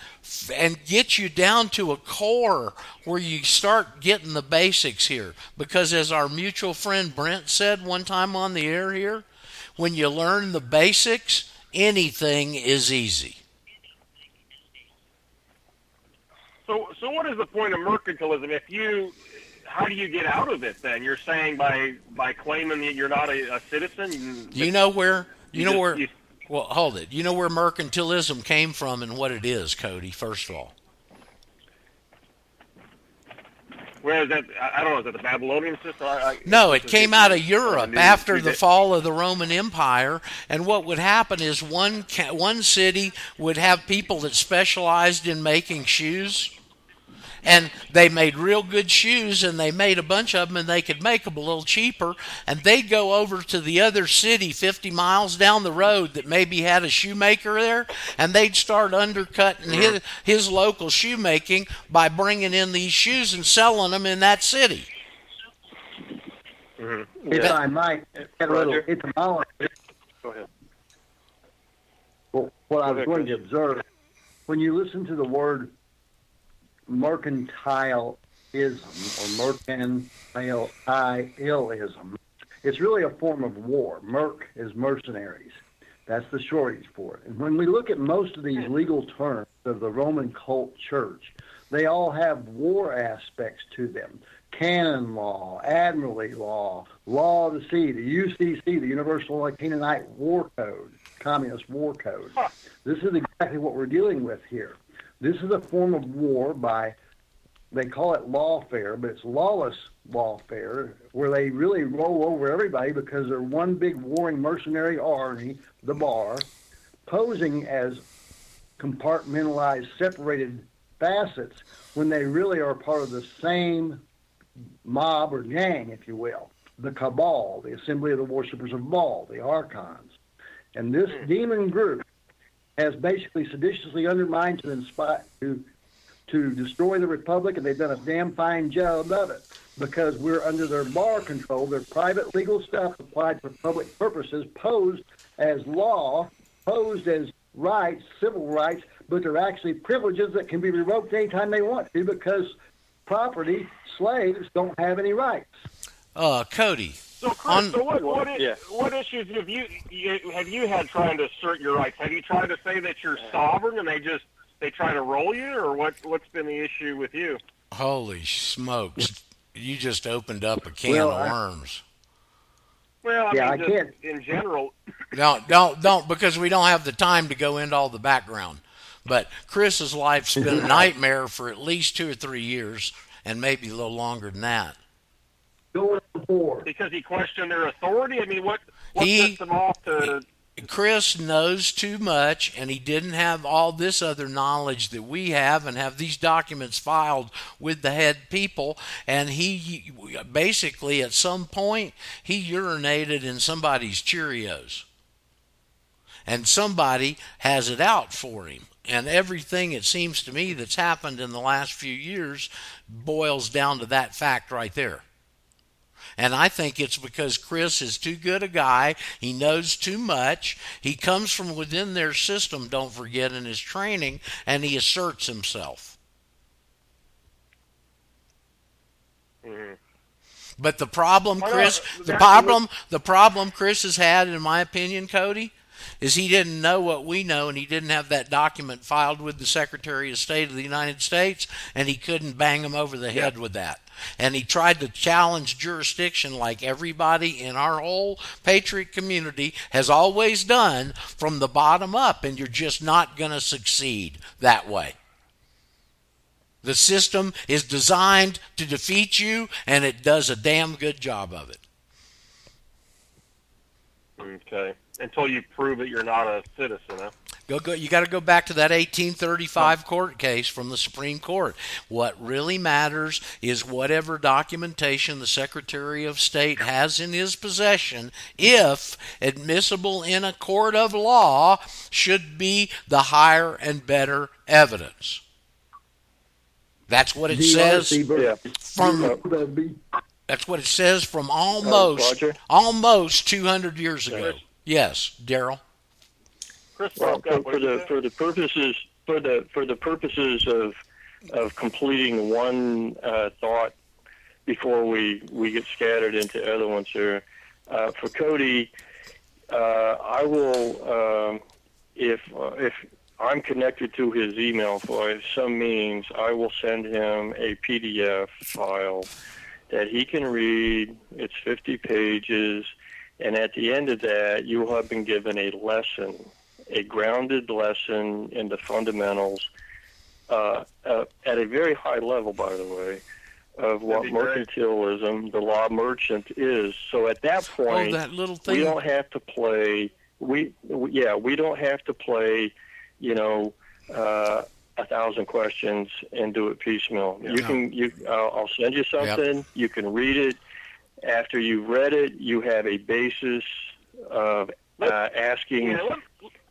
and get you down to a core where you start getting the basics here. Because as our mutual friend Brent said one time on the air here, when you learn the basics, anything is easy.
So, so what is the point of mercantilism? If you, how do you get out of it? Then you're saying by by claiming that you're not a, a citizen.
Do you know where? You, know
just-
where?
you-
well, hold it. You know where mercantilism came from and what it is, Cody. First of all.
Where is that? I don't know. Is that the Babylonian system? I, I,
No, it came out of Europe after the fall of the Roman Empire. And what would happen is one one city would have people that specialized in making shoes. And they made real good shoes, and they made a bunch of them, and they could make them a little cheaper. And they'd go over to the other city 50 miles down the road that maybe had a shoemaker there, and they'd start undercutting his, his local shoemaking by bringing in these shoes and selling them in that city. Mm-hmm.
If
Yeah.
I might, add a little
Roger.
etymology.
go ahead.
Well, what I was
ahead,
going to observe, when you listen to the word mercantileism or mercantileism, it's really a form of war. Merc is mercenaries. That's the shortage for it. And when we look at most of these legal terms of the Roman cult church, they all have war aspects to them. Canon law, admiralty law, law of the sea, the UCC, the Universal Canaanite War Code, Communist War Code. This is exactly what we're dealing with here. This is a form of war by, they call it lawfare, but it's lawless lawfare, where they really roll over everybody because they're one big warring mercenary army, the bar, posing as compartmentalized, separated facets when they really are part of the same mob or gang, if you will. The cabal, the assembly of the worshippers of Baal, the archons. And this hmm. demon group has basically seditiously undermined to inspire to to destroy the republic, and they've done a damn fine job of it because we're under their bar control. Their private legal stuff applied for public purposes, posed as law, posed as rights, civil rights, but they're actually privileges that can be revoked anytime they want to because property slaves don't have any rights.
Uh, Cody,
So, Chris,
On-
so what what,
Yeah.
what issues have you, you have you had trying to assert your rights? Have you tried to say that you're sovereign and they just they try to roll you, or what? What's been the issue with you?
holy smokes. You just opened up a can
Well,
of
I-
worms.
Well, I
Yeah,
mean,
I
just
can't-
in general.
Don't, don't, don't, because we don't have the time to go into all the background. But Chris's life's been a (laughs) nightmare for at least two or three years, and maybe a little longer than that.
Going forward.
because he questioned their authority. I mean, what what
He-
sets them off to?
Chris knows too much, and he didn't have all this other knowledge that we have, and have these documents filed with the head people. And he basically, at some point, he urinated in somebody's Cheerios. and somebody has it out for him. And everything, it seems to me, that's happened in the last few years boils down to that fact right there. And I think it's because Chris is too good a guy. He knows too much. He comes from within their system, don't forget, in his training, and he asserts himself.
Mm-hmm.
But the problem, Chris, the problem, the problem Chris has had, in my opinion, Cody, is he didn't know what we know, and he didn't have that document filed with the Secretary of State of the United States, and he couldn't bang him over the head with that. And he tried to challenge jurisdiction like everybody in our whole patriot community has always done from the bottom up, and you're just not going to succeed that way. The system is designed to defeat you, and it does a damn good job of it.
Okay. Until you prove that you're not a citizen, huh?
Go, go, you got to go back to that 1835 court case from the Supreme Court. What really matters is whatever documentation the Secretary of State has in his possession, if admissible in a court of law, should be the higher and better evidence. That's what it says
Yeah.
from That's what it says from almost almost 200 years ago. Yes, Daryl.
Chris
Well, for, for the for the purposes for the for the purposes of of completing one uh, thought before we we get scattered into other ones here. Uh, for Cody, uh, I will um, if uh, if I'm connected to his email for some means, I will send him a PDF file that he can read. It's 50 pages, and at the end of that, you will have been given a lesson a grounded lesson in the fundamentals uh, uh, at a very high level, by the way, of what
That'd great.
mercantilism, the law merchant is. So at that point,
Oh,
point,
that little thing.
we don't have to play. We, we yeah, we don't have to play. You know. Uh, a thousand questions and do it piecemeal. You can you. I'll I'll send you something. You can read it. After you've read it, you have a basis of uh, asking
Yeah, let-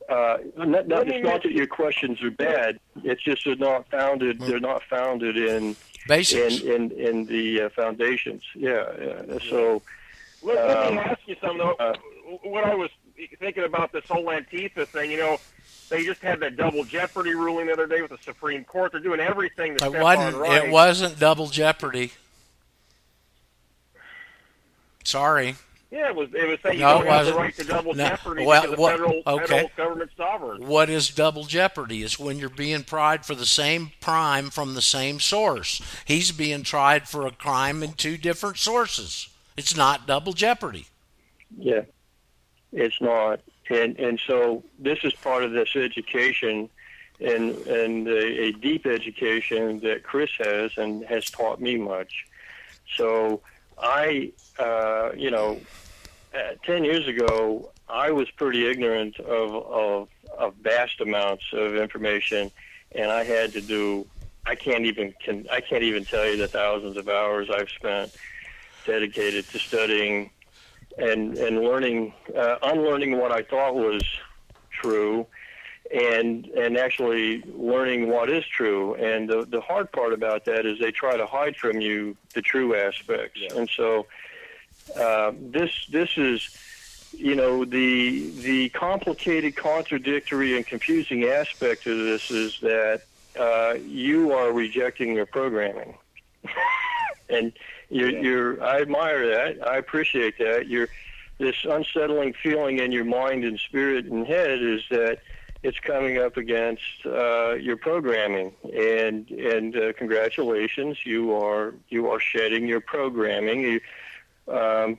uh, not, not, it's not that your questions are bad. It's just they're not founded. They're not founded in in
Basics.
in, in the uh, foundations. Yeah. yeah. So
Let, let me
Um,
ask you something though.
uh,
what I was thinking about this whole Antifa thing, you know, they just had that double jeopardy ruling the other day with the Supreme Court. They're doing everything to
It
step
wasn't.
on right.
It wasn't double jeopardy. Sorry.
Yeah, it was. It was saying you
No,
don't have the right to double
No,
jeopardy
well,
because the
what-
federal,
okay.
federal government sovereign.
What is double jeopardy? It's when you're being tried for the same crime from the same source. He's being tried for a crime in two different sources. It's not double jeopardy.
yeah, it's not. And and so this is part of this education, and and a, a deep education that Chris has and has taught me much. So I, uh, you know, uh, ten years ago, I was pretty ignorant of, of of vast amounts of information, and I had to do. I can't even can I can't even tell you the thousands of hours I've spent dedicated to studying and and learning, uh, unlearning what I thought was true, and and actually learning what is true. And the the hard part about that is they try to hide from you the true aspects. And so uh, this this is you know the the complicated, contradictory, and confusing aspect of this is that uh, you are rejecting your programming, (laughs) and you're, you're I admire that. I appreciate that. You're this unsettling feeling in your mind and spirit and head is that it's coming up against uh, your programming, and and uh, congratulations, you are you are shedding your programming. You, um,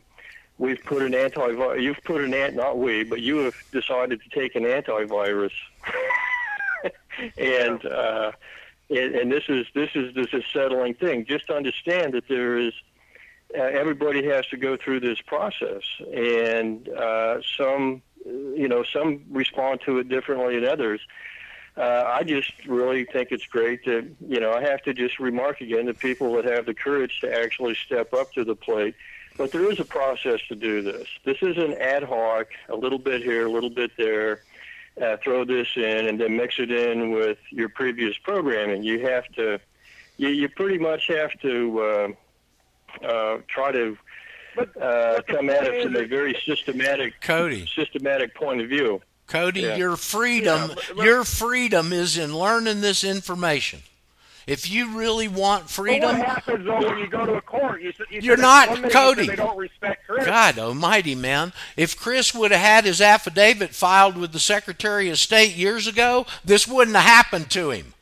we've put an anti you've put an ant not we, but you have decided to take an antivirus, (laughs) and uh, and, and this is this is this is settling thing. Just understand that there is uh, everybody has to go through this process, and uh, some you know some respond to it differently than others. Uh, I just really think it's great that you know I have to just remark again to people that have the courage to actually step up to the plate. But there is a process to do this. This isn't ad hoc, a little bit here, a little bit there. uh, throw this in and then mix it in with your previous programming. You have to, you, you pretty much have to uh, uh, try to uh,
but
come at it from a very systematic,
Cody,
systematic point of view.
Cody,
Yeah.
your freedom,
Yeah,
your freedom is in learning this information. If you really want freedom,
what happens though when you go to a court? You, you
you're not, Cody.
They don't respect Chris.
God almighty, man. If Chris would have had his affidavit filed with the Secretary of State years ago, this wouldn't have happened to him.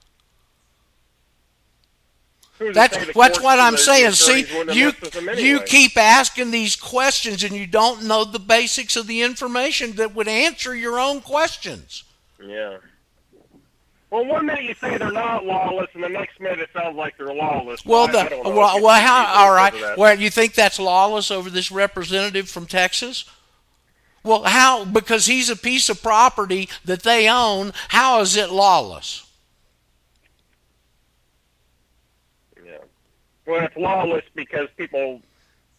That's that's what I'm saying. See,
attorneys wouldn't have
you
them
you keep asking these questions and you don't know the basics of the information that would answer your own questions.
Yeah.
Well, one minute you say they're not lawless, and the next minute it sounds like they're lawless.
Well, the, well, well, how? All right.
because of that.
Well, you think that's lawless over this representative from Texas? Well, how? Because he's a piece of property that they own. How is it lawless?
Yeah. Well, it's lawless because people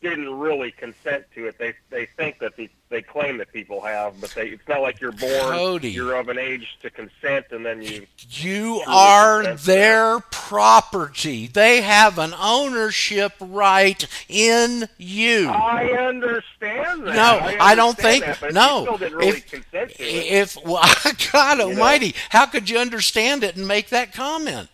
didn't really consent to it. They they think that the, they claim that people have, but they it's not like you're born,
Cody.
you're of an age to consent, and then you.
You are their property. They have an ownership right in you.
I understand that.
No, I don't think-
that,
no.
You didn't really
If-
consent to it.
If (laughs) well, God
know?
Almighty, how could you understand it and make that comment?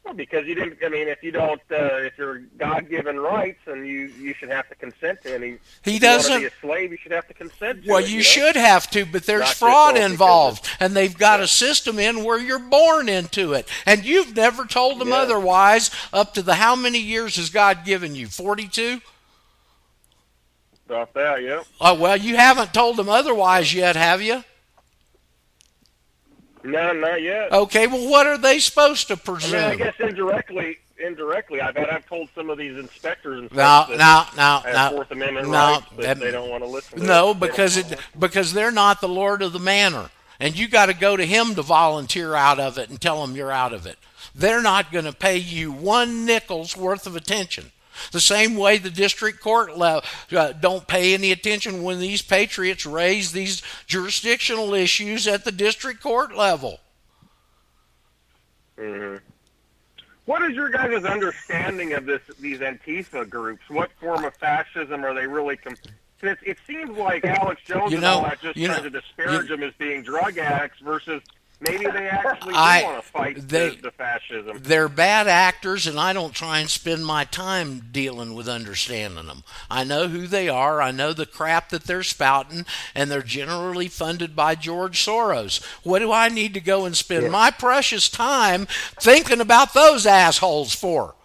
Well, because you didn't. I mean, if you don't, uh, if you're God-given rights, and you you should have to consent to any.
He
you
doesn't-
be a slave. You should have to consent to
Well,
it.
you
know?
should have to, but there's
Not
fraud involved, and they've got a system in where you're born into it, and you've never told them
Yeah.
otherwise. Up to the how many years has God given you? Forty-two.
About that, yeah.
Oh well, you haven't told them otherwise yet, have you?
No, not yet.
Okay, well, what are they supposed to
I mean, I guess indirectly, indirectly, I've had I've told some of these inspectors and
No,
stuff that
no, no,
have
no.
Fourth Amendment
no,
rights that
that-
they don't want to listen.
No,
it.
Because it because they're not the Lord of the manor, and you got to go to Him to volunteer out of it and tell him you're out of it. They're not going to pay you one nickel's worth of attention. The same way the district court le- uh, don't pay any attention when these patriots raise these jurisdictional issues at the district court level.
Mhm. What is your guys' understanding of this? These Antifa groups. What form of fascism are they really? Com- it, it seems like Alex Jones
You
and all that just
you
trying
know-
to disparage them as being drug addicts versus maybe they actually
I-
do want to fight
they-
the, the fascism.
They're bad actors, and I don't try and spend my time dealing with understanding them. I know who they are, I know the crap that they're spouting, and they're generally funded by George Soros. What do I need to go and spend my precious time thinking about those assholes for?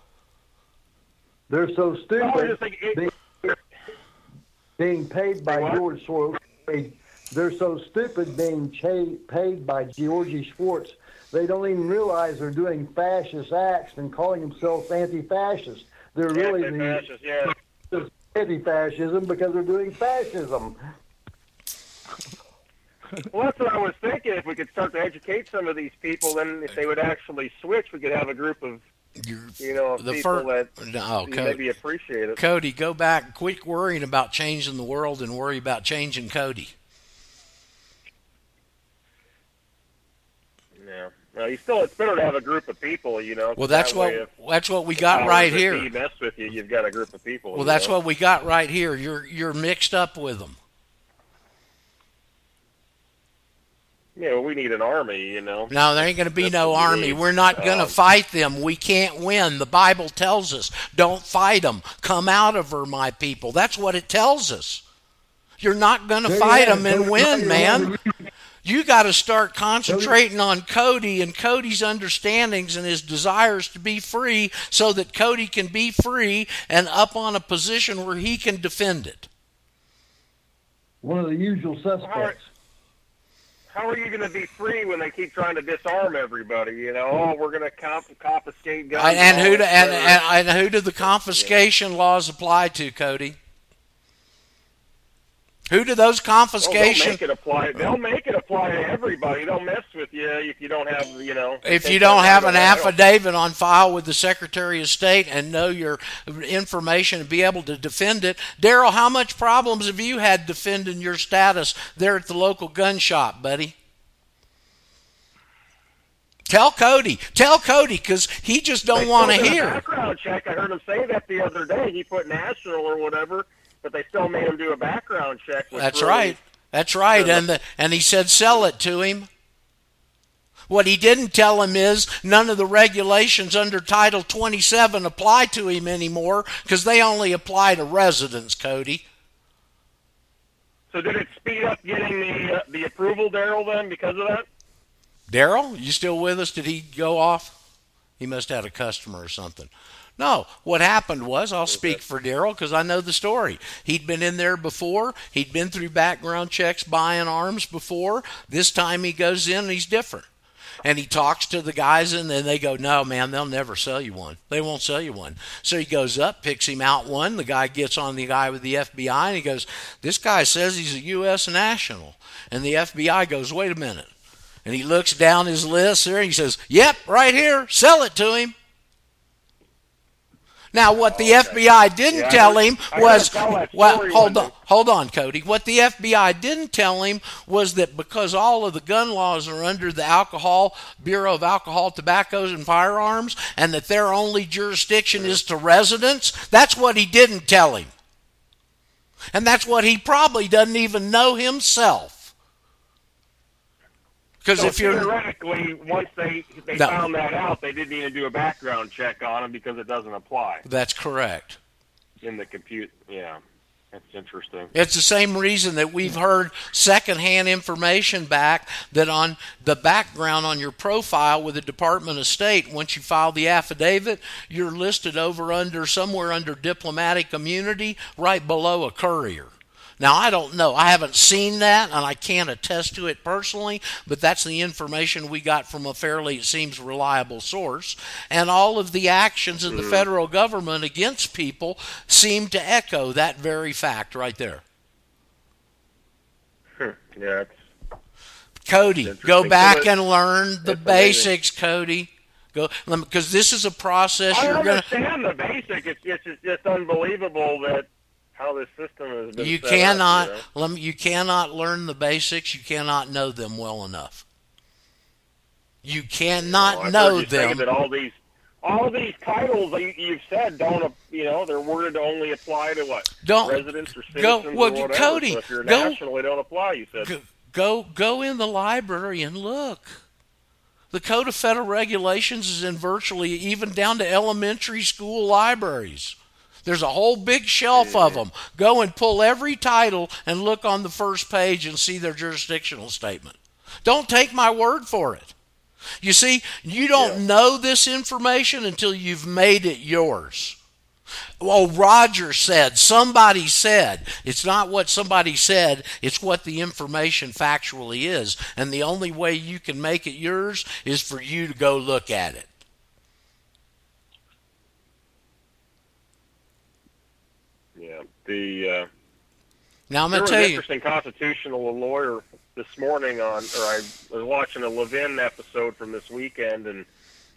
They're so stupid.
just it,
being, being paid by
what?
George Soros. They- They're so stupid being cha- paid by Georgie Schwartz. They don't even realize they're doing fascist acts and calling themselves anti-fascist. They're really the
anti-fascist, yeah.
anti-fascism because they're doing fascism.
Well, that's what I was thinking. If we could start to educate some of these people, then if they would actually switch, we could have a group of
You're-
know
the
people
fir-
that oh,
no,
you
Cody,
maybe appreciate it.
Cody, go back. Quit worrying about changing the world and worry about changing Cody.
Yeah. Well, you still it's better to have a group of people, you know.
Well, that's
that
what
if,
that's what we got right
that
here.
be mess with you. You've got a group of people.
Well, that's
know?
what we got right here. You're you're mixed up with them.
Yeah, well, we need an army, you know.
No, there ain't going to be
That's
no army.
need.
We're not going to
Um,
fight them. We can't win. The Bible tells us, don't fight them. Come out of her, my people. That's what it tells us. You're not going to fight them and win, man. You got to start concentrating on Cody and Cody's understandings and his desires to be free so that Cody can be free and up on a position where he can defend it.
One of the usual suspects.
How are you going to be free when they keep trying to disarm everybody? You know, oh, we're going to comp- confiscate guns.
And, and who do, and, and, and who do the confiscation laws apply to, Cody? Who do those
Oh, they'll make it apply. They'll make it apply to everybody. They'll mess with you if you don't have, you know.
if you don't have an
away. I don't-
affidavit on file with the Secretary of State and know your information and be able to defend it, Daryl, how much problems have you had defending your status there at the local gun shop, buddy? Tell Cody. Tell Cody because he just don't want to
still did a
hear.
Background check. I heard him say that the other day. He put national or whatever, but they still made him do a background check.
That's right. That's right. And the, and he said sell it to him. What he didn't tell him is none of the regulations under Title 27 apply to him anymore because they only apply to residents, Cody.
So did it speed up getting the uh, the approval, Daryl? Then because of that?
Daryl, you still with us? Did he go off? He must have had a customer or something. No, what happened was, I'll speak for Daryl because I know the story. He'd been in there before. He'd been through background checks buying arms before. This time he goes in and he's different. And he talks to the guys and then they go, no, man, they'll never sell you one. They won't sell you one. So he goes up, picks him out one. The guy gets on the guy with the FBI and he goes, this guy says he's a U.S. national. And the FBI goes, wait a minute. And he looks down his list there and he says, Yep, right here, sell it to him. Now, what the FBI didn't
Yeah,
tell him was, well, hold on, hold on, Cody. What the FBI didn't tell him was that because all of the gun laws are under the Alcohol Bureau of Alcohol, Tobaccos, and Firearms, and that their only jurisdiction is to residents, that's what he didn't tell him, and that's what he probably doesn't even know himself. Because
So
if you're
theoretically, once they they
No.
found that out, they didn't even do a background check on them because it doesn't apply
That's correct.
in the compute. Yeah, that's interesting.
It's the same reason that we've heard secondhand information back that on the background on your profile with the Department of State, once you file the affidavit, you're listed over under somewhere under diplomatic immunity right below a courier. Now, I don't know. I haven't seen that, and I can't attest to it personally, but that's the information we got from a fairly, it seems, reliable source. And all of the actions of the federal government against people seem to echo that very fact right there.
Hmm. Yeah,
Cody, go back and learn the basics, Cody. Go because this is a process
I
you're gonna.
understand the basic. It's it's just unbelievable that how this system has been.
You
set up,
cannot
you know?
let me, you cannot learn the basics. You cannot know them well enough. You cannot
Well,
know
heard you say
them.
that all these all these titles that you, you've said don't you know they're worded to only apply to what
Don't
residents or
go-
citizens
well,
or whatever.
Cody,
so if you're
go-
national, they don't apply. You said.
go, go go in the library and look. The Code of Federal Regulations is in virtually even down to elementary school libraries. There's a whole big shelf of them. Go and pull every title and look on the first page and see their jurisdictional statement. Don't take my word for it. You see, you don't
Yeah.
know this information until you've made it yours. Well, Roger said, somebody said. It's not what somebody said, it's what the information factually is. And the only way you can make it yours is for you to go look at it.
Yeah. The uh,
Now, I'm going
was
to
an
tell you.
interesting constitutional lawyer this morning on, or I was watching a Levin episode from this weekend, and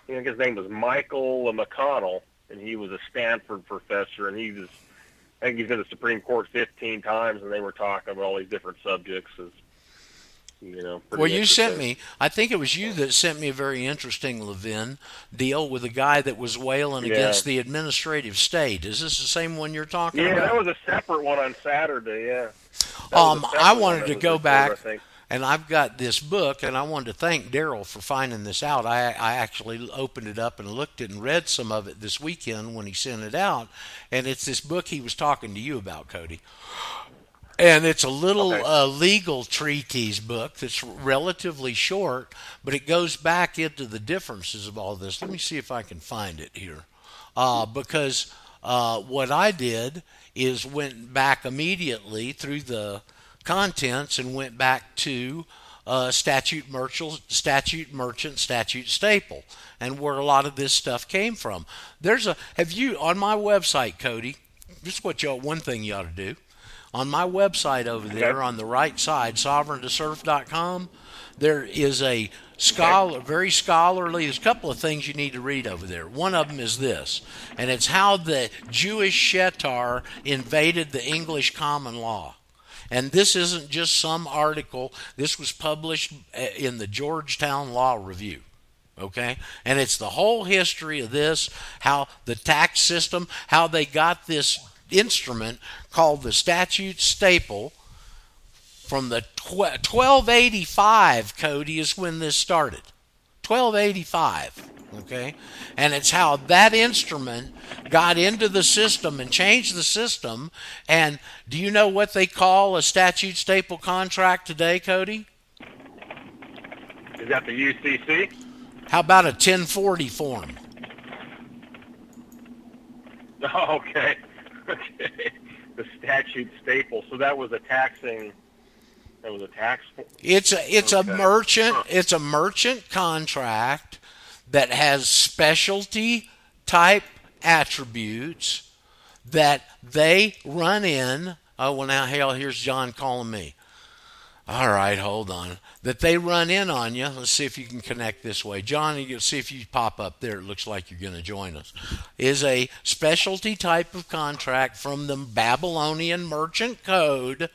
I think his name was Michael McConnell, and he was a Stanford professor, and he was, I think he's been to the Supreme Court 15 times, and they were talking about all these different subjects. As, you know,
Well, you sent me, I think it was you that sent me a very interesting Levin deal with a guy that was wailing
Yeah.
against the administrative state. Is this the same one you're talking
Yeah,
about?
that was a separate one on Saturday. Yeah. That
Um, I wanted to go
reported,
back
I think.
and I've got this book, and I wanted to thank Daryl for finding this out. I, I actually opened it up and looked it and read some of it this weekend when he sent it out, and it's this book he was talking to you about, Cody. And it's a little
Okay.
uh, legal treatise book that's relatively short, but it goes back into the differences of all this. Let me see if I can find it here. Uh, because uh, what I did is went back immediately through the contents and went back to uh, statute merchant, statute merchant, statute staple, and where a lot of this stuff came from. There's a have you on my website, Cody? This is what y'all one thing you ought to do. On my website over there
Okay.
on the right side, sovereigntoserve.com, there is a scholar, very scholarly. There's a couple of things you need to read over there. One of them is this, and it's how the Jewish Shetar invaded the English common law. And this isn't just some article. This was published uh, in the Georgetown Law Review. Okay? And it's the whole history of this, how the tax system, how they got this instrument called the statute staple from the tw- 1285 Cody is when this started. 1285. Okay? And it's how that instrument got into the system and changed the system. And do you know what they call a statute staple contract today, Cody?
Is that the UCC?
How about a 1040 form? (laughs)
Okay. Okay. (laughs) The statute staple. So that was a taxing. That was a tax.
It's a it's a merchant
Huh.
it's a merchant contract that has specialty type attributes that they run in. Oh well, now hell, here's John calling me. All right, hold on. That they run in on you. Let's see if you can connect this way. John, you see if you pop up there. It looks like you're going to join us. Is a specialty type of contract from the Babylonian Merchant Code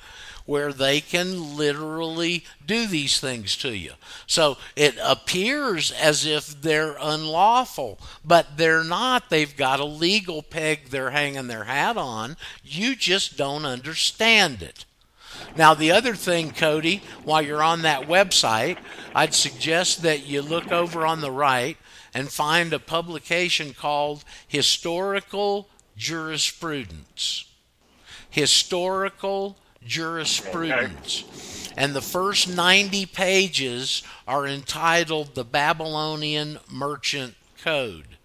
where they can literally do these things to you. So it appears as if they're unlawful, but they're not. They've got a legal peg they're hanging their hat on. You just don't understand it. Now, the other thing, Cody, while you're on that website, I'd suggest that you look over on the right and find a publication called Historical Jurisprudence. Historical Jurisprudence. And the first 90 pages are entitled The Babylonian Merchant Code.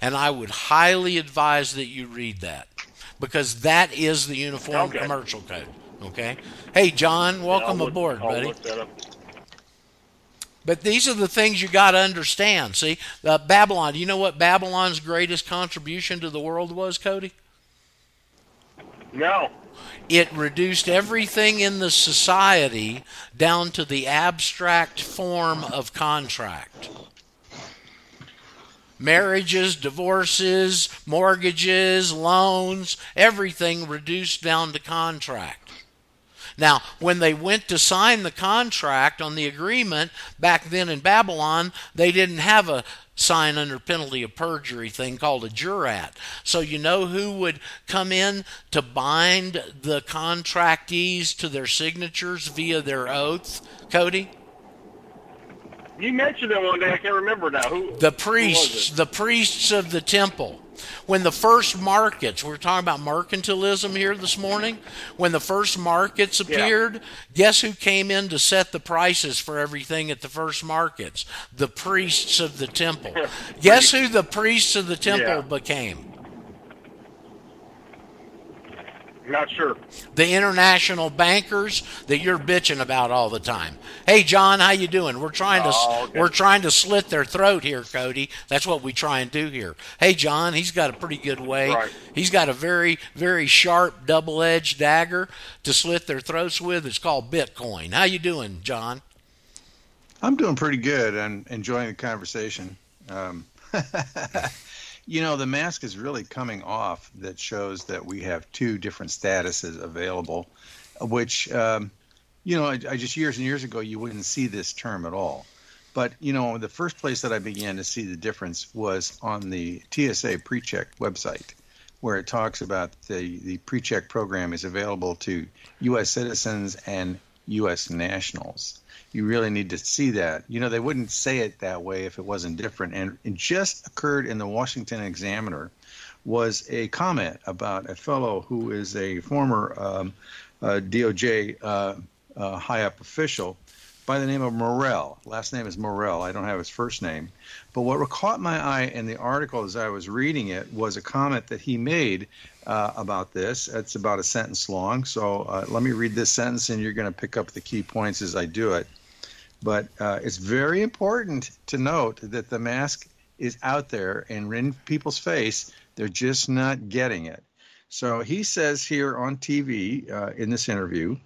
And I would highly advise that you read that because that is the Uniform
Okay.
Commercial Code. Okay? Hey, John, welcome
look-
aboard,
I'll
buddy.
look that up.
But these are the things you got to understand. See, uh, Babylon. Do you know what Babylon's greatest contribution to the world was, Cody?
No.
It reduced everything in the society down to the abstract form of contract. Marriages, divorces, mortgages, loans, everything reduced down to contract. Now, when they went to sign the contract on the agreement back then in Babylon, they didn't have a sign under penalty of perjury thing called a jurat. So you know who would come in to bind the contractees to their signatures via their oath, Cody?
You mentioned it one day. I can't remember now. Who?
The
who
priests,
it?
the priests of the temple. When the first markets, we're talking about mercantilism here this morning. When the first markets appeared, guess who came in to set the prices for everything at the first markets? The priests of the temple. (laughs) guess who the priests of the temple
Yeah.
became?
Not sure.
The international bankers that you're bitching about all the time. Hey John, how you doing? We're trying to
Oh, okay.
we're trying to slit their throat here, Cody. That's what we try and do here. Hey John, he's got a pretty good way.
Right.
He's got a very very sharp double-edged dagger to slit their throats with. It's called Bitcoin. How you doing, John?
I'm doing pretty good. I'm enjoying the conversation. Um, (laughs) you know, the mask is really coming off that shows that we have two different statuses available, which, um, you know, I, I just years and years ago, you wouldn't see this term at all. But, you know, the first place that I began to see the difference was on the TSA PreCheck website, where it talks about the, the PreCheck program is available to U.S. citizens and U.S. nationals you really need to see that. You know, they wouldn't say it that way if it wasn't different. And it just occurred in the Washington Examiner was a comment about a fellow who is a former um, uh, DOJ uh, uh, high up official by the name of Morell. Last name is Morell. I don't have his first name. But what caught my eye in the article as I was reading it was a comment that he made uh, about this. It's about a sentence long. So uh, let me read this sentence, and you're going to pick up the key points as I do it. But uh, it's very important to note that the mask is out there and in people's face. They're just not getting it. So he says here on TV uh, in this interview,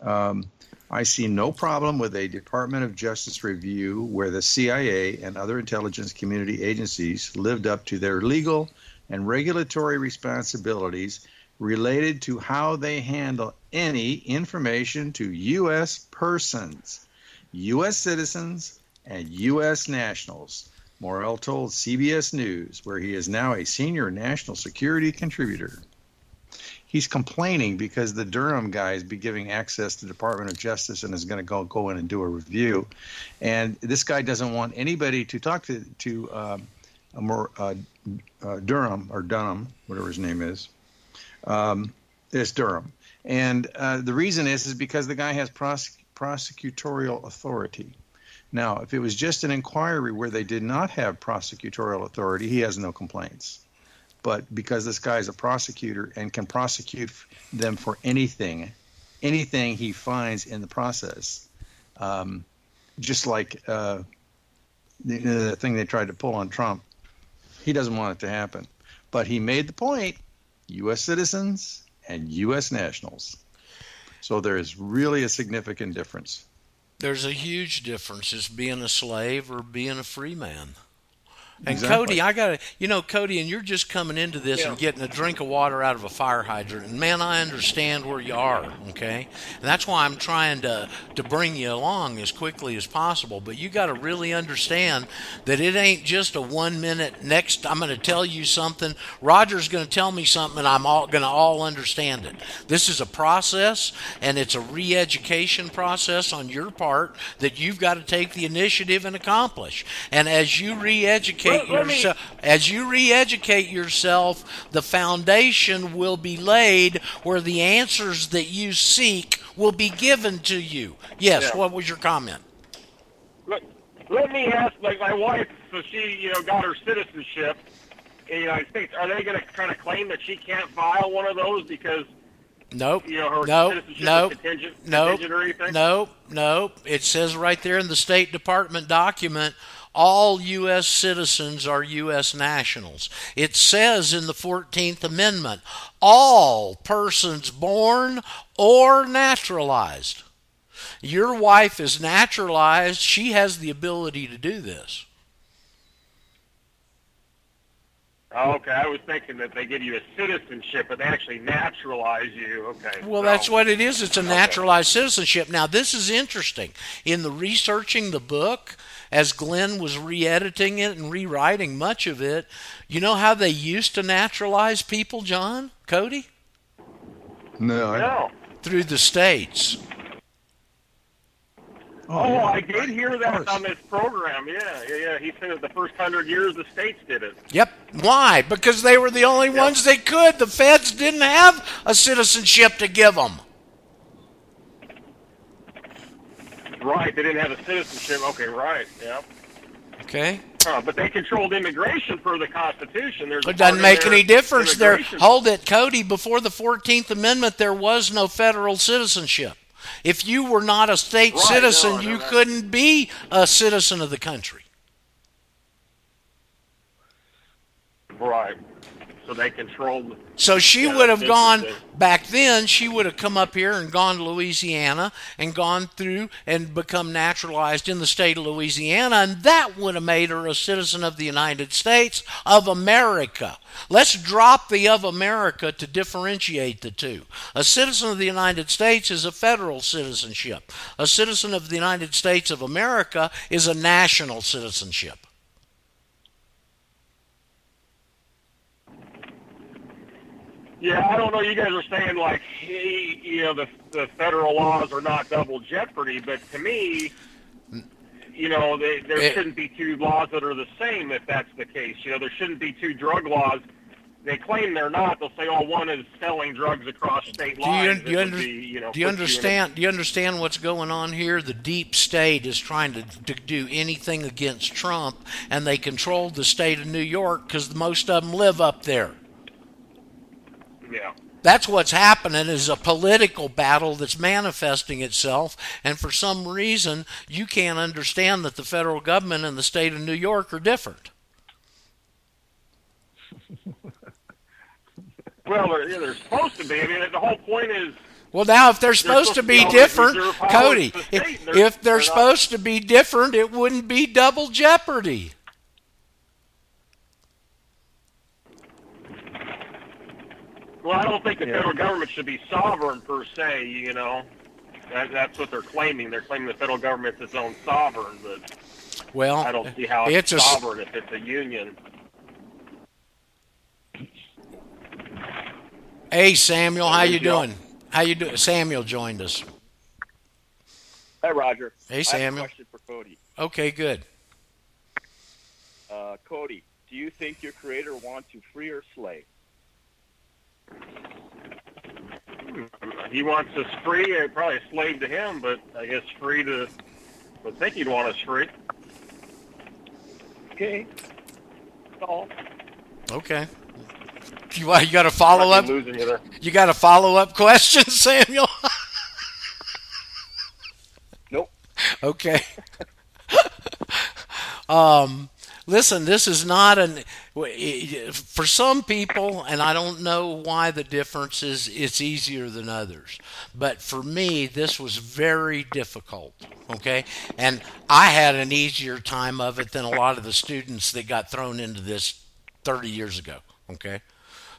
um, I see no problem with a Department of Justice review where the CIA and other intelligence community agencies lived up to their legal and regulatory responsibilities related to how they handle any information to U.S. persons, U.S. citizens, and U.S. nationals. Morell told CBS News, where he is now a senior national security contributor. He's complaining because the Durham guys be giving access to the Department of Justice and is going to go go in and do a review, and this guy doesn't want anybody to talk to to um, more uh, uh, Durham or Dunham, whatever his name is. Um, it's Durham, and uh, the reason is is because the guy has prosec- prosecutorial authority. Now, if it was just an inquiry where they did not have prosecutorial authority, he has no complaints. But because this guy is a prosecutor and can prosecute them for anything, anything he finds in the process, um, just like uh, the, the thing they tried to pull on Trump, he doesn't want it to happen. But he made the point U.S. citizens and U.S. nationals. So there is really a significant difference.
There's a huge difference as being a slave or being a free man. And
Exactly.
Cody, I got to, you know, Cody, and you're just coming into this and getting a drink of water out of a fire hydrant. And man, I understand where you are, okay? And that's why I'm trying to to bring you along as quickly as possible. But you got to really understand that it ain't just a one minute. Next, I'm going to tell you something. Roger's going to tell me something, and I'm all going to all understand it. This is a process, and it's a re-education process on your part that you've got to take the initiative and accomplish. And as you re-educate
Let- let me-
yourself, as you re-educate yourself, the foundation will be laid where the answers that you seek will be given to you. Yes.
Yeah.
What was your comment?
Let, let me ask, like my wife, so she, you know, got her citizenship in the United States. Are they going to kind of claim that she can't file one of those because
Nope.
you know her
Nope.
citizenship
Nope.
contingent,
Nope.
contingent or anything?
Nope. Nope. It says right there in the State Department document all U.S. citizens are U.S. nationals. It says in the 14th Amendment all persons born or naturalized. Your wife is naturalized. She has the ability to do this.
Oh, okay, I was thinking that they give you a citizenship, but they actually naturalize you. Okay.
Well,
so-
that's what it is. It's a naturalized citizenship. Now, this is interesting. In the researching the book, as Glenn was re editing it and rewriting much of it, you know how they used to naturalize people, John? Cody?
No, I,
No.
Through the states.
Oh, oh
yeah.
I did hear that on this program. Yeah, yeah, yeah. He said that the first hundred years the states did it.
Yep. Why? Because they were the only ones they could. The feds didn't have a citizenship to give them.
Right. They didn't have a citizenship. Okay, right. Yeah.
Okay?
Huh, but they controlled immigration per the Constitution. There's
It doesn't make any difference. There, hold it, Cody. Before the Fourteenth Amendment, there was no federal citizenship. If you were not a state
Right,
citizen,
no, know
you
that.
couldn't be a citizen of the country.
Right. So they controlled.
The So she would have gone back then. She would have come up here and gone to Louisiana and gone through and become naturalized in the state of Louisiana, and that would have made her a citizen of the United States of America. Let's drop the of America to differentiate the two. A citizen of the United States is a federal citizenship. A citizen of the United States of America is a national citizenship.
Yeah, I don't know. You guys are saying like, hey, you know, the the federal laws are not double jeopardy, but to me, you know, they, there
It-
shouldn't be two laws that are the same if that's the case. You know, there shouldn't be two drug laws. They claim they're not. They'll say, oh, one is selling drugs across state
Do you,
lines.
do you,
It
under,
be, you know,
do you
in a-
understand? Do you understand what's going on here? The deep state is trying to, to do anything against Trump, and they control the state of New York because most of them live up there.
Yeah.
That's what's happening is a political battle that's manifesting itself, and for some reason you can't understand that the federal government and the state of New York are different. (laughs)
Well, they're, they're supposed to be. I mean, the whole point is
Well, now if they're supposed to
supposed to
be
be
different, Cody, if.
They're-
if they're
they're not-
supposed to be different, it wouldn't be double jeopardy.
Well, I don't think the
Yeah.
federal government should be sovereign per se. You know, that, that's what they're claiming. They're claiming the federal government's its own sovereign, but
Well,
I don't see how it's,
it's a s-
sovereign if it's a union.
Hey Samuel, how
Hey,
you
Joe.
doing? How you doing? Samuel joined us.
Hey, Roger.
Hey
I have
Samuel.
a question for Cody.
Okay, good.
Uh, Cody, do you think your creator wants you free or slave?
He wants us free, uh, probably a slave to him, but I guess free to. Would think he'd want us free.
Okay. All.
Okay. You, you got a follow up?
losing you.
You got a follow up question, (laughs) Samuel?
Nope.
Okay. (laughs) um, listen, this is not an for some people, and I don't know why the difference is. It's easier than others, but for me, this was very difficult. Okay, and I had an easier time of it than a lot of the students that got thrown into this 30 years ago. Okay.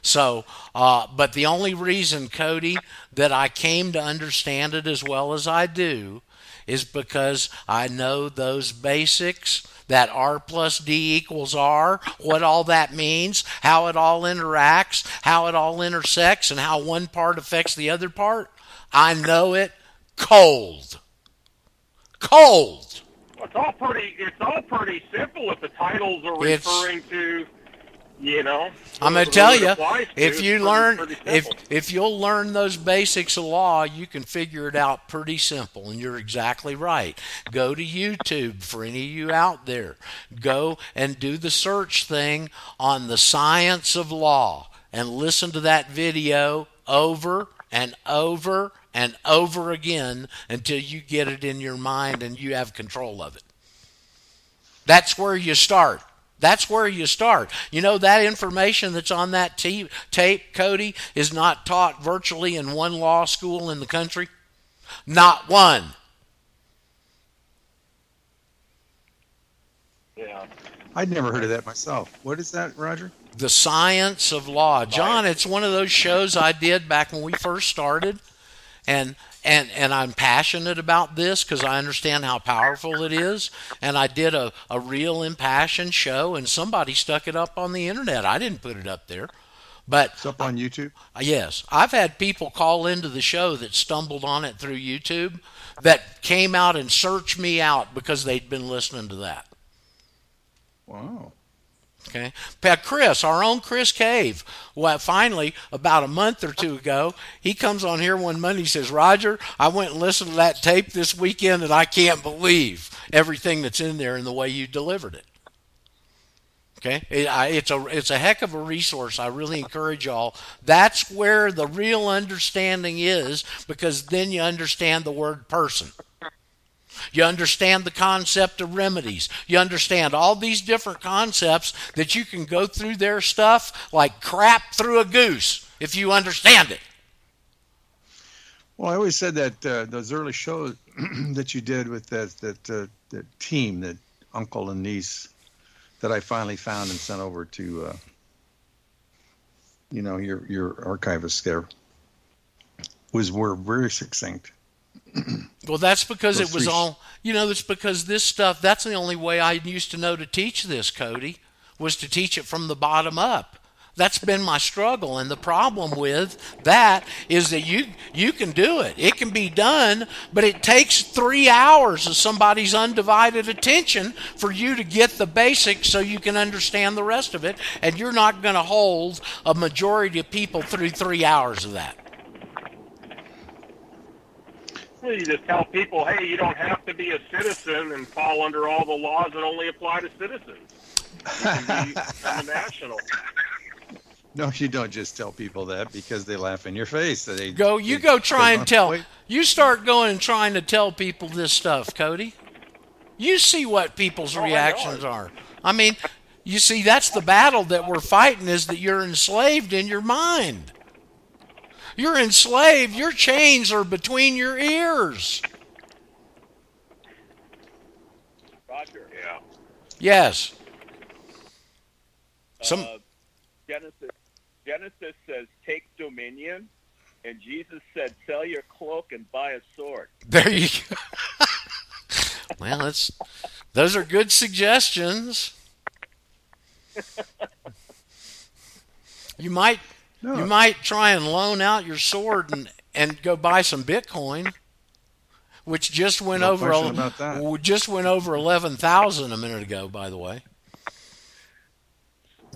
So, uh, but the only reason, Cody, that I came to understand it as well as I do is because I know those basics that R plus D equals R, what all that means, how it all interacts, how it all intersects, and how one part affects the other part. I know it cold. Cold.
It's all pretty. It's all pretty simple if the titles are
It's-
referring to, you know.
I'm going to tell you, if you learn, if if you'll learn those basics of law, you can figure it out pretty simple. And you're exactly right. Go to YouTube for any of you out there. Go and do the search thing on the science of law, and listen to that video over and over and over again until you get it in your mind and you have control of it. That's where you start. That's where you start. You know, that information that's on that t- tape, Cody, is not taught virtually in one law school in the country. Not one.
yeah.
I'd never heard of that myself. What is that, Roger?
The Science of Law. John, it's one of those shows I did back when we first started. And and and I'm passionate about this because I understand how powerful it is. And I did a, a real impassioned show and somebody stuck it up on the internet. I didn't put it up there. But
It's up on YouTube.
Uh, Yes, I've had people call into the show that stumbled on it through YouTube that came out and searched me out because they'd been listening to that.
Wow.
Okay, Chris, our own Chris Cave. Well, finally, about a month or two ago, he comes on here one Monday. He says, "Roger, I went and listened to that tape this weekend, and I can't believe everything that's in there and the way you delivered it." Okay, it, I, it's a it's a heck of a resource. I really encourage y'all. That's where the real understanding is, because then you understand the word person. You understand the concept of remedies. You understand all these different concepts that you can go through their stuff like crap through a goose if you understand it.
Well, I always said that uh, those early shows (clears throat) that you did with that that uh, that team, that uncle and niece, that I finally found and sent over to, uh, you know, your your archivist there, was were very succinct. (clears throat)
Well, that's because it was
three
all, you know, that's because this stuff, that's the only way I used to know to teach this, Cody, was to teach it from the bottom up. That's been my struggle, and the problem with that is that you you can do it. It can be done, but it takes three hours of somebody's undivided attention for you to get the basics, so you can understand the rest of it. And you're not going to hold a majority of people through three hours of that.
Well, You just tell people, hey, you don't have to be a citizen and fall under all the laws that only apply to citizens. You can be a national.
No, you don't just tell people that because they laugh in your face. They
Go, you
they-
go try and tell.
wait.
You start going and trying to tell people this stuff, Cody. You see what people's
Oh,
reactions
it.
are. I mean, you see, that's the battle that we're fighting is that you're enslaved in your mind. You're enslaved. Your chains are between your ears.
Roger.
Yeah.
Yes. Some
Uh, Genesis Genesis says take dominion, and Jesus said sell your cloak and buy a sword.
there you go. (laughs) well, that's those are good suggestions. (laughs) You might
No.
you might try and loan out your sword and and go buy some Bitcoin, which just went
No
over
about that.
just went over eleven thousand a minute ago. By the way,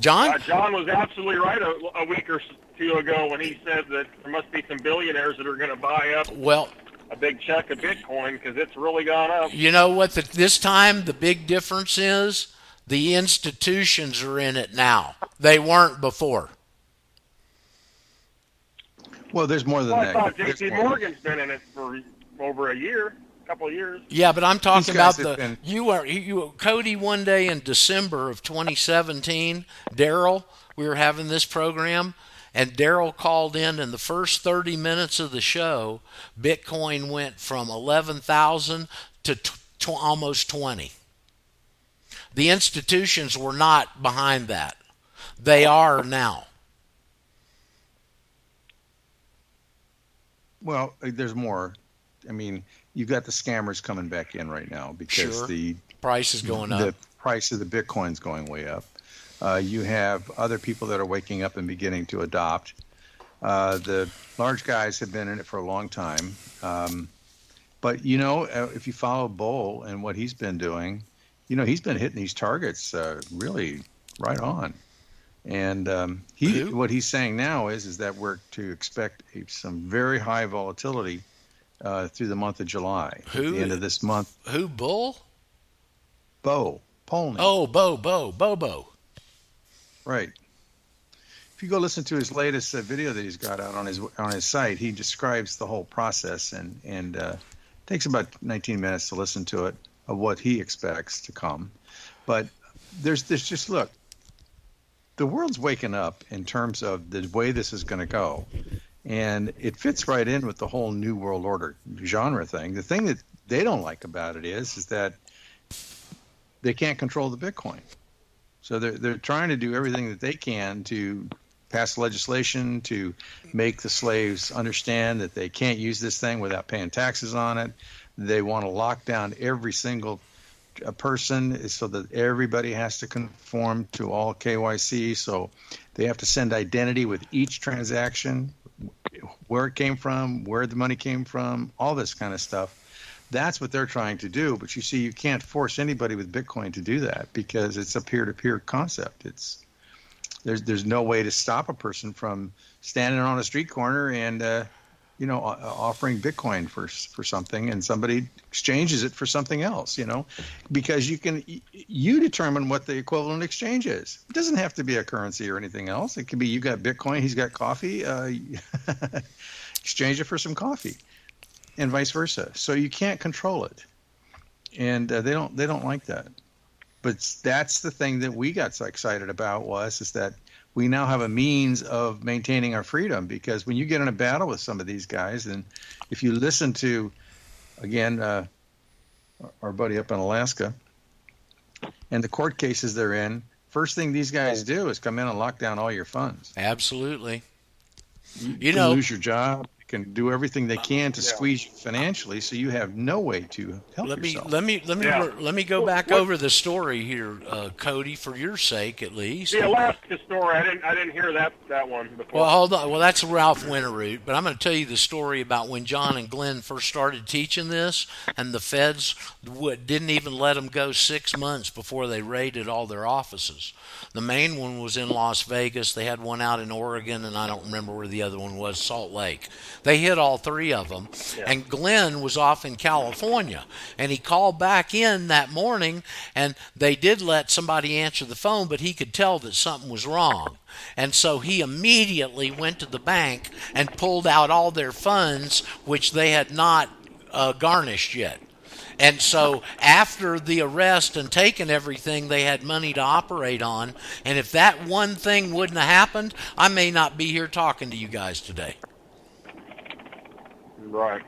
John.
Uh, John was absolutely right a, a week or two ago when he said that there must be some billionaires that are going to buy up
Well,
a big chunk of Bitcoin because it's really gone up.
You know what? The, this time the big difference is the institutions are in it now. They weren't before.
Well, there's more than
Well, I
that.
thought
There's
J.P.
more.
Morgan's been in it for over a year, a couple of years.
Yeah, but I'm talking about the
been-
you are you, you Cody one day in December of 2017. Daryl, we were having this program, and Daryl called in. In the first 30 minutes of the show, Bitcoin went from 11,000 to t- to almost 20. The institutions were not behind that. They are now.
Well, uh, there's more. I mean, you've got the scammers coming back in right now because
Sure.
the
Price is going up.
the price of the Bitcoin's going way up. Uh, you have other people that are waking up and beginning to adopt. Uh, the large guys have been in it for a long time. Um, but, you know, uh, if you follow Bo and what he's been doing, you know, he's been hitting these targets uh, really right on. And um, he,
Who?
what he's saying now is, is that we're to expect a, some very high volatility uh, through the month of July.
Who?
At the end of this month,
Who bull?
Bo Polney.
Oh, Bo, Bo, Bobo.
Right. If you go listen to his latest uh, video that he's got out on his on his site, he describes the whole process and and uh, takes about 19 minutes to listen to it of what he expects to come. But there's there's just look, the world's waking up in terms of the way this is going to go, and it fits right in with the whole new world order genre thing. The thing that they don't like about it is is that they can't control the Bitcoin. So they're they're trying to do everything that they can to pass legislation to make the slaves understand that they can't use this thing without paying taxes on it. They want to lock down every single uh, person is so that everybody has to conform to all KYC. So they have to send identity with each transaction, where it came from, where the money came from, all this kind of stuff. That's what they're trying to do. But you see, you can't force anybody with Bitcoin to do that because it's a peer-to-peer concept. It's there's there's no way to stop a person from standing on a street corner and uh, you know offering Bitcoin for for something and somebody exchanges it for something else. You know, because you can you determine what the equivalent exchange is. It doesn't have to be a currency or anything else. It could be you got Bitcoin, he's got coffee. Uh, (laughs) exchange it for some coffee and vice versa. So you can't control it, and uh, they don't they don't like that. But that's the thing that we got so excited about was is that we now have a means of maintaining our freedom because when you get in a battle with some of these guys, and if you listen to, again, uh, our buddy up in Alaska, and the court cases they're in, first thing these guys do is come in and lock down all your funds.
Absolutely.
You,
You know-
lose your job. You can do everything they can to
Yeah.
squeeze you financially, so you have no way to help
Let me let me let me
Yeah.
let me go back
What-
over the story here, uh, Cody, for your sake at least.
The Alaska story, I didn't I didn't hear that that one before.
Well, hold on. Well, that's Ralph Winterrowd, but I'm going to tell you the story about when John and Glenn first started teaching this, and the feds would, didn't even let them go six months before they raided all their offices. The main one was in Las Vegas. They had one out in Oregon, and I don't remember where the other one was, Salt Lake. They hit all three of them, and Glenn was off in California, and he called back in that morning, and they did let somebody answer the phone, but he could tell that something was wrong. And so he immediately went to the bank and pulled out all their funds, which they had not uh, garnished yet. And so after the arrest and taking everything, they had money to operate on. And if that one thing wouldn't have happened, I may not be here talking to you guys today.
Right.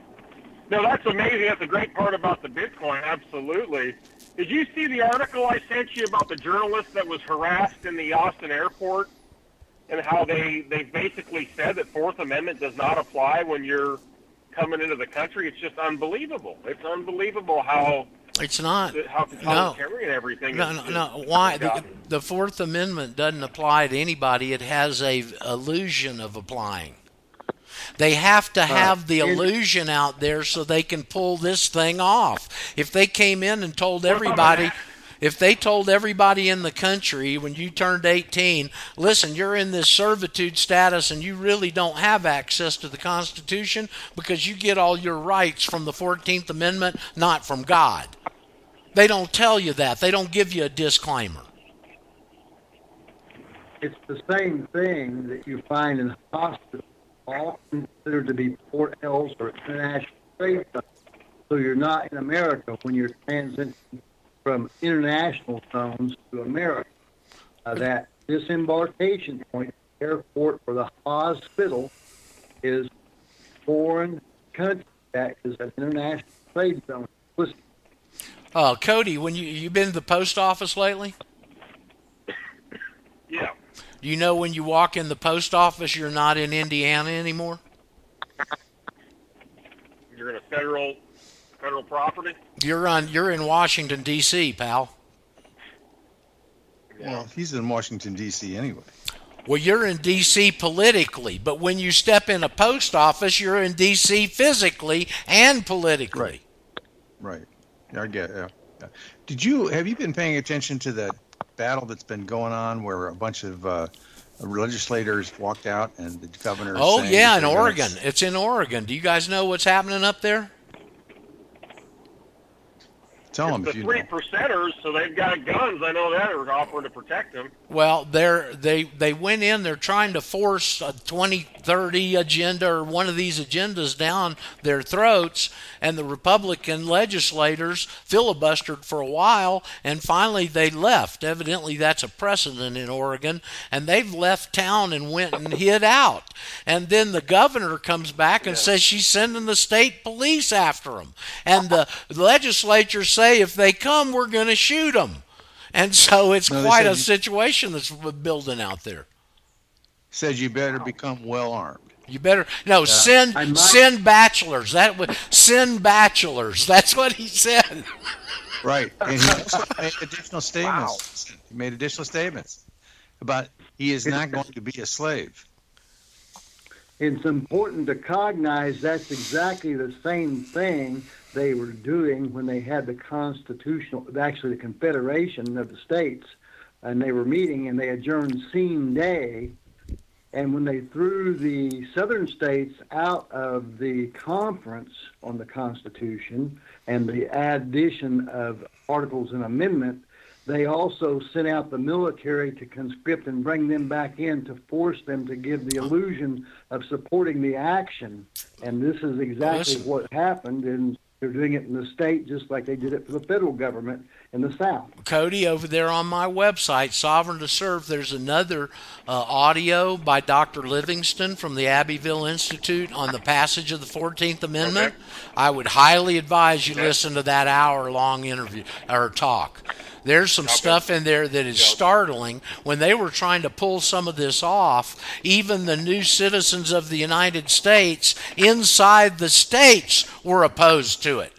No, that's amazing. That's a great part about the Bitcoin. Absolutely. Did you see the article I sent you about the journalist that was harassed in the Austin airport and how they they basically said that Fourth Amendment does not apply when you're coming into the country? It's just unbelievable. It's unbelievable how
It's not.
how
No.
totalitarian everything
No,
is.
no, no. Why? The, the Fourth Amendment doesn't apply to anybody. It has a illusion of applying. They have to have the illusion out there so they can pull this thing off. If they came in and told everybody, if they told everybody in the country when you turned 18, listen, you're in this servitude status and you really don't have access to the Constitution because you get all your rights from the 14th Amendment, not from God. They don't tell you that. They don't give you a disclaimer.
It's the same thing that you find in hospitals, all considered to be port L's or international trade zones. So you're not in America when you're transiting from international zones to America. Uh, that disembarkation point, airport, or the hospital is foreign country that is an international trade zone. Listen,
Uh, Cody, when you you been to the post office lately?
Yeah.
Do you know when you walk in the post office, you're not in Indiana anymore?
You're in a federal federal property.
You're on. You're in Washington D.C., pal.
Well, he's in Washington D.C. anyway.
Well, you're in D.C. politically, but when you step in a post office, you're in D.C. physically and politically.
Right. Right. Yeah, I get. Yeah. yeah. Did you have you been paying attention to the battle that's been going on where a bunch of uh, legislators walked out and the governor?
Oh yeah, in
they're gonna-
Oregon. It's in Oregon. Do you guys know what's happening up there?
Tell them
the
if you
three
know.
percenters, so they've got guns. I know that are offering to protect them.
Well, they're they they went in. They're trying to force a 2030 agenda or one of these agendas down their throats, and the Republican legislators filibustered for a while, and finally they left. Evidently, that's a precedent in Oregon, and they've left town and went and hid out. And then the governor comes back and says she's sending the state police after them, and the legislature say if they come, we're going to shoot them. And so it's
No,
quite a situation that's building out there.
Says you better become well armed.
You better no send
might-
send bachelors. That would send bachelors. (laughs) That's what he said.
Right. And he (laughs) also made additional statements. He made additional statements about he is not going to be a slave.
it's important to cognize that's exactly the same thing they were doing when they had the constitutional, actually the Confederation of the States, and they were meeting and they adjourned sine die. And when they threw the southern states out of the conference on the Constitution and the addition of articles and amendment, they also sent out the military to conscript and bring them back in to force them to give the illusion of supporting the action. And this is exactly
Listen.
what happened, and they're doing it in the state just like they did it for the federal government in the South.
Cody, over there on my website, Sovereign to Serve, there's another uh, audio by Dr. Livingston from the Abbeville Institute on the passage of the 14th Amendment. I would highly advise you listen to that hour long interview or talk. There's some stuff in there that is startling. When they were trying to pull some of this off, even the new citizens of the United States inside the states were opposed to it.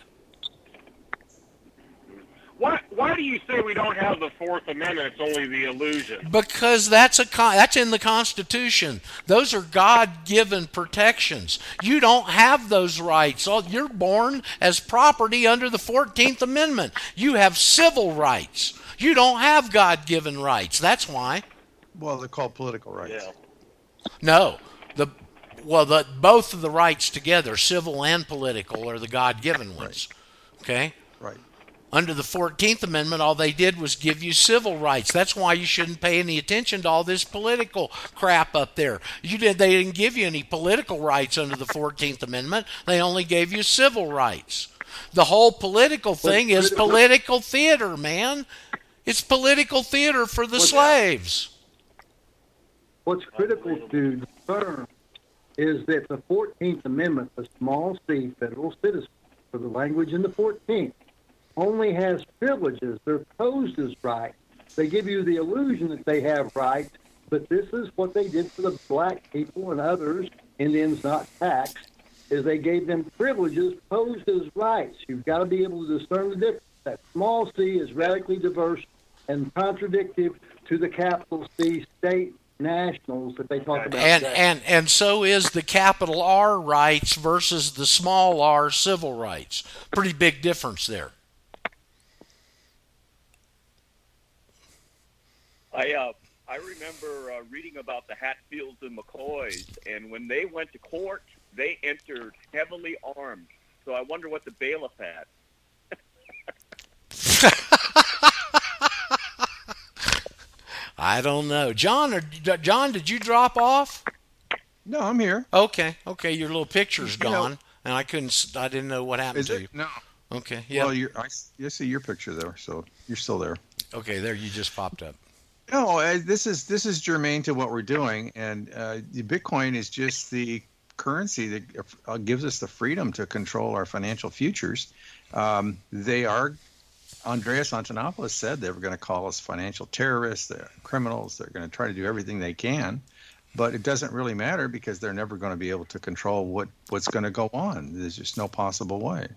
Why, why do you say we don't have the Fourth Amendment? It's only the illusion.
Because that's a that's in the Constitution. Those are God-given protections. You don't have those rights. You're born as property under the 14th Amendment. You have civil rights. You don't have God-given rights. That's why.
Well, they're called political rights.
Yeah.
No, the well, the both of the rights together, civil and political, are the God-given ones. Okay. Under the 14th Amendment, all they did was give you civil rights. That's why you shouldn't pay any attention to all this political crap up there. You did they didn't give you any political rights under the 14th Amendment. They only gave you civil rights. The whole political thing is political theater, man. It's political theater for the slaves.
What's critical to discern is that the 14th Amendment, the small c federal citizen, for the language in the 14th, only has privileges. They're posed as rights. They give you the illusion that they have rights, but this is what they did for the black people and others, Indians not taxed, is they gave them privileges posed as rights. You've got to be able to discern the difference. That small c is radically diverse and contradictive to the capital C state nationals that they talk about.
And and and so is the capital R rights versus the small R civil rights. Pretty big difference there.
I uh, I remember uh, reading about the Hatfields and McCoys, and when they went to court, they entered heavily armed. So I wonder what the bailiff had. (laughs)
I don't know, John. Or, John, did you drop off?
No, I'm here.
Okay, okay. Your little picture's
You know-
gone, and I couldn't. s- I didn't know what happened
Is
to
it?
you.
No.
Okay, yeah.
Well, you're, I, s- I see your picture there, so you're still there.
okay, there you just popped up.
No, this is this is germane to what we're doing, and uh, Bitcoin is just the currency that uh, gives us the freedom to control our financial futures. Um, they are, Andreas Antonopoulos said they were going to call us financial terrorists, they're criminals. They're going to try to do everything they can, but it doesn't really matter because they're never going to be able to control what what's going to go on. There's just no possible way.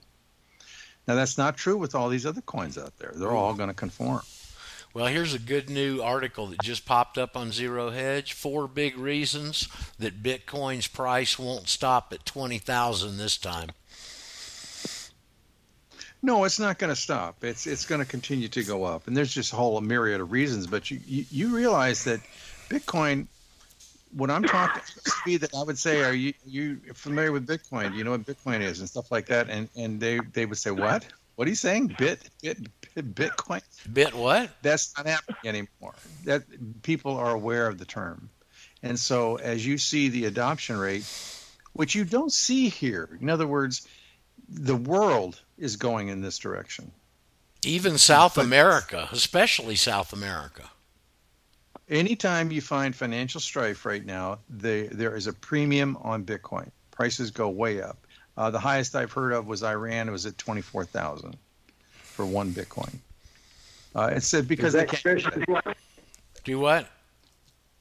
Now that's not true with all these other coins out there. They're all going to conform.
Well, here's a good new article that just popped up on Zero Hedge. Four big reasons that Bitcoin's price won't stop at twenty thousand this time.
No, it's not going to stop. It's it's going to continue to go up, and there's just a whole myriad of reasons. But you you, you realize that Bitcoin. When I'm talking, Steve, that I would say, are you you familiar with Bitcoin? Do you know what Bitcoin is and stuff like that? And and they they would say, what? What are you saying? Bit, bit Bitcoin?
Bit what?
That's not happening anymore. That people are aware of the term, and so as you see the adoption rate, which you don't see here. In other words, the world is going in this direction.
Even South
But-
America, especially South America.
Anytime you find financial strife right now, the, there is a premium on Bitcoin. Prices go way up. Uh, the highest I've heard of was Iran. It was at twenty four thousand for one Bitcoin. Uh, it said because
I
can't.
Christian law?
Do what?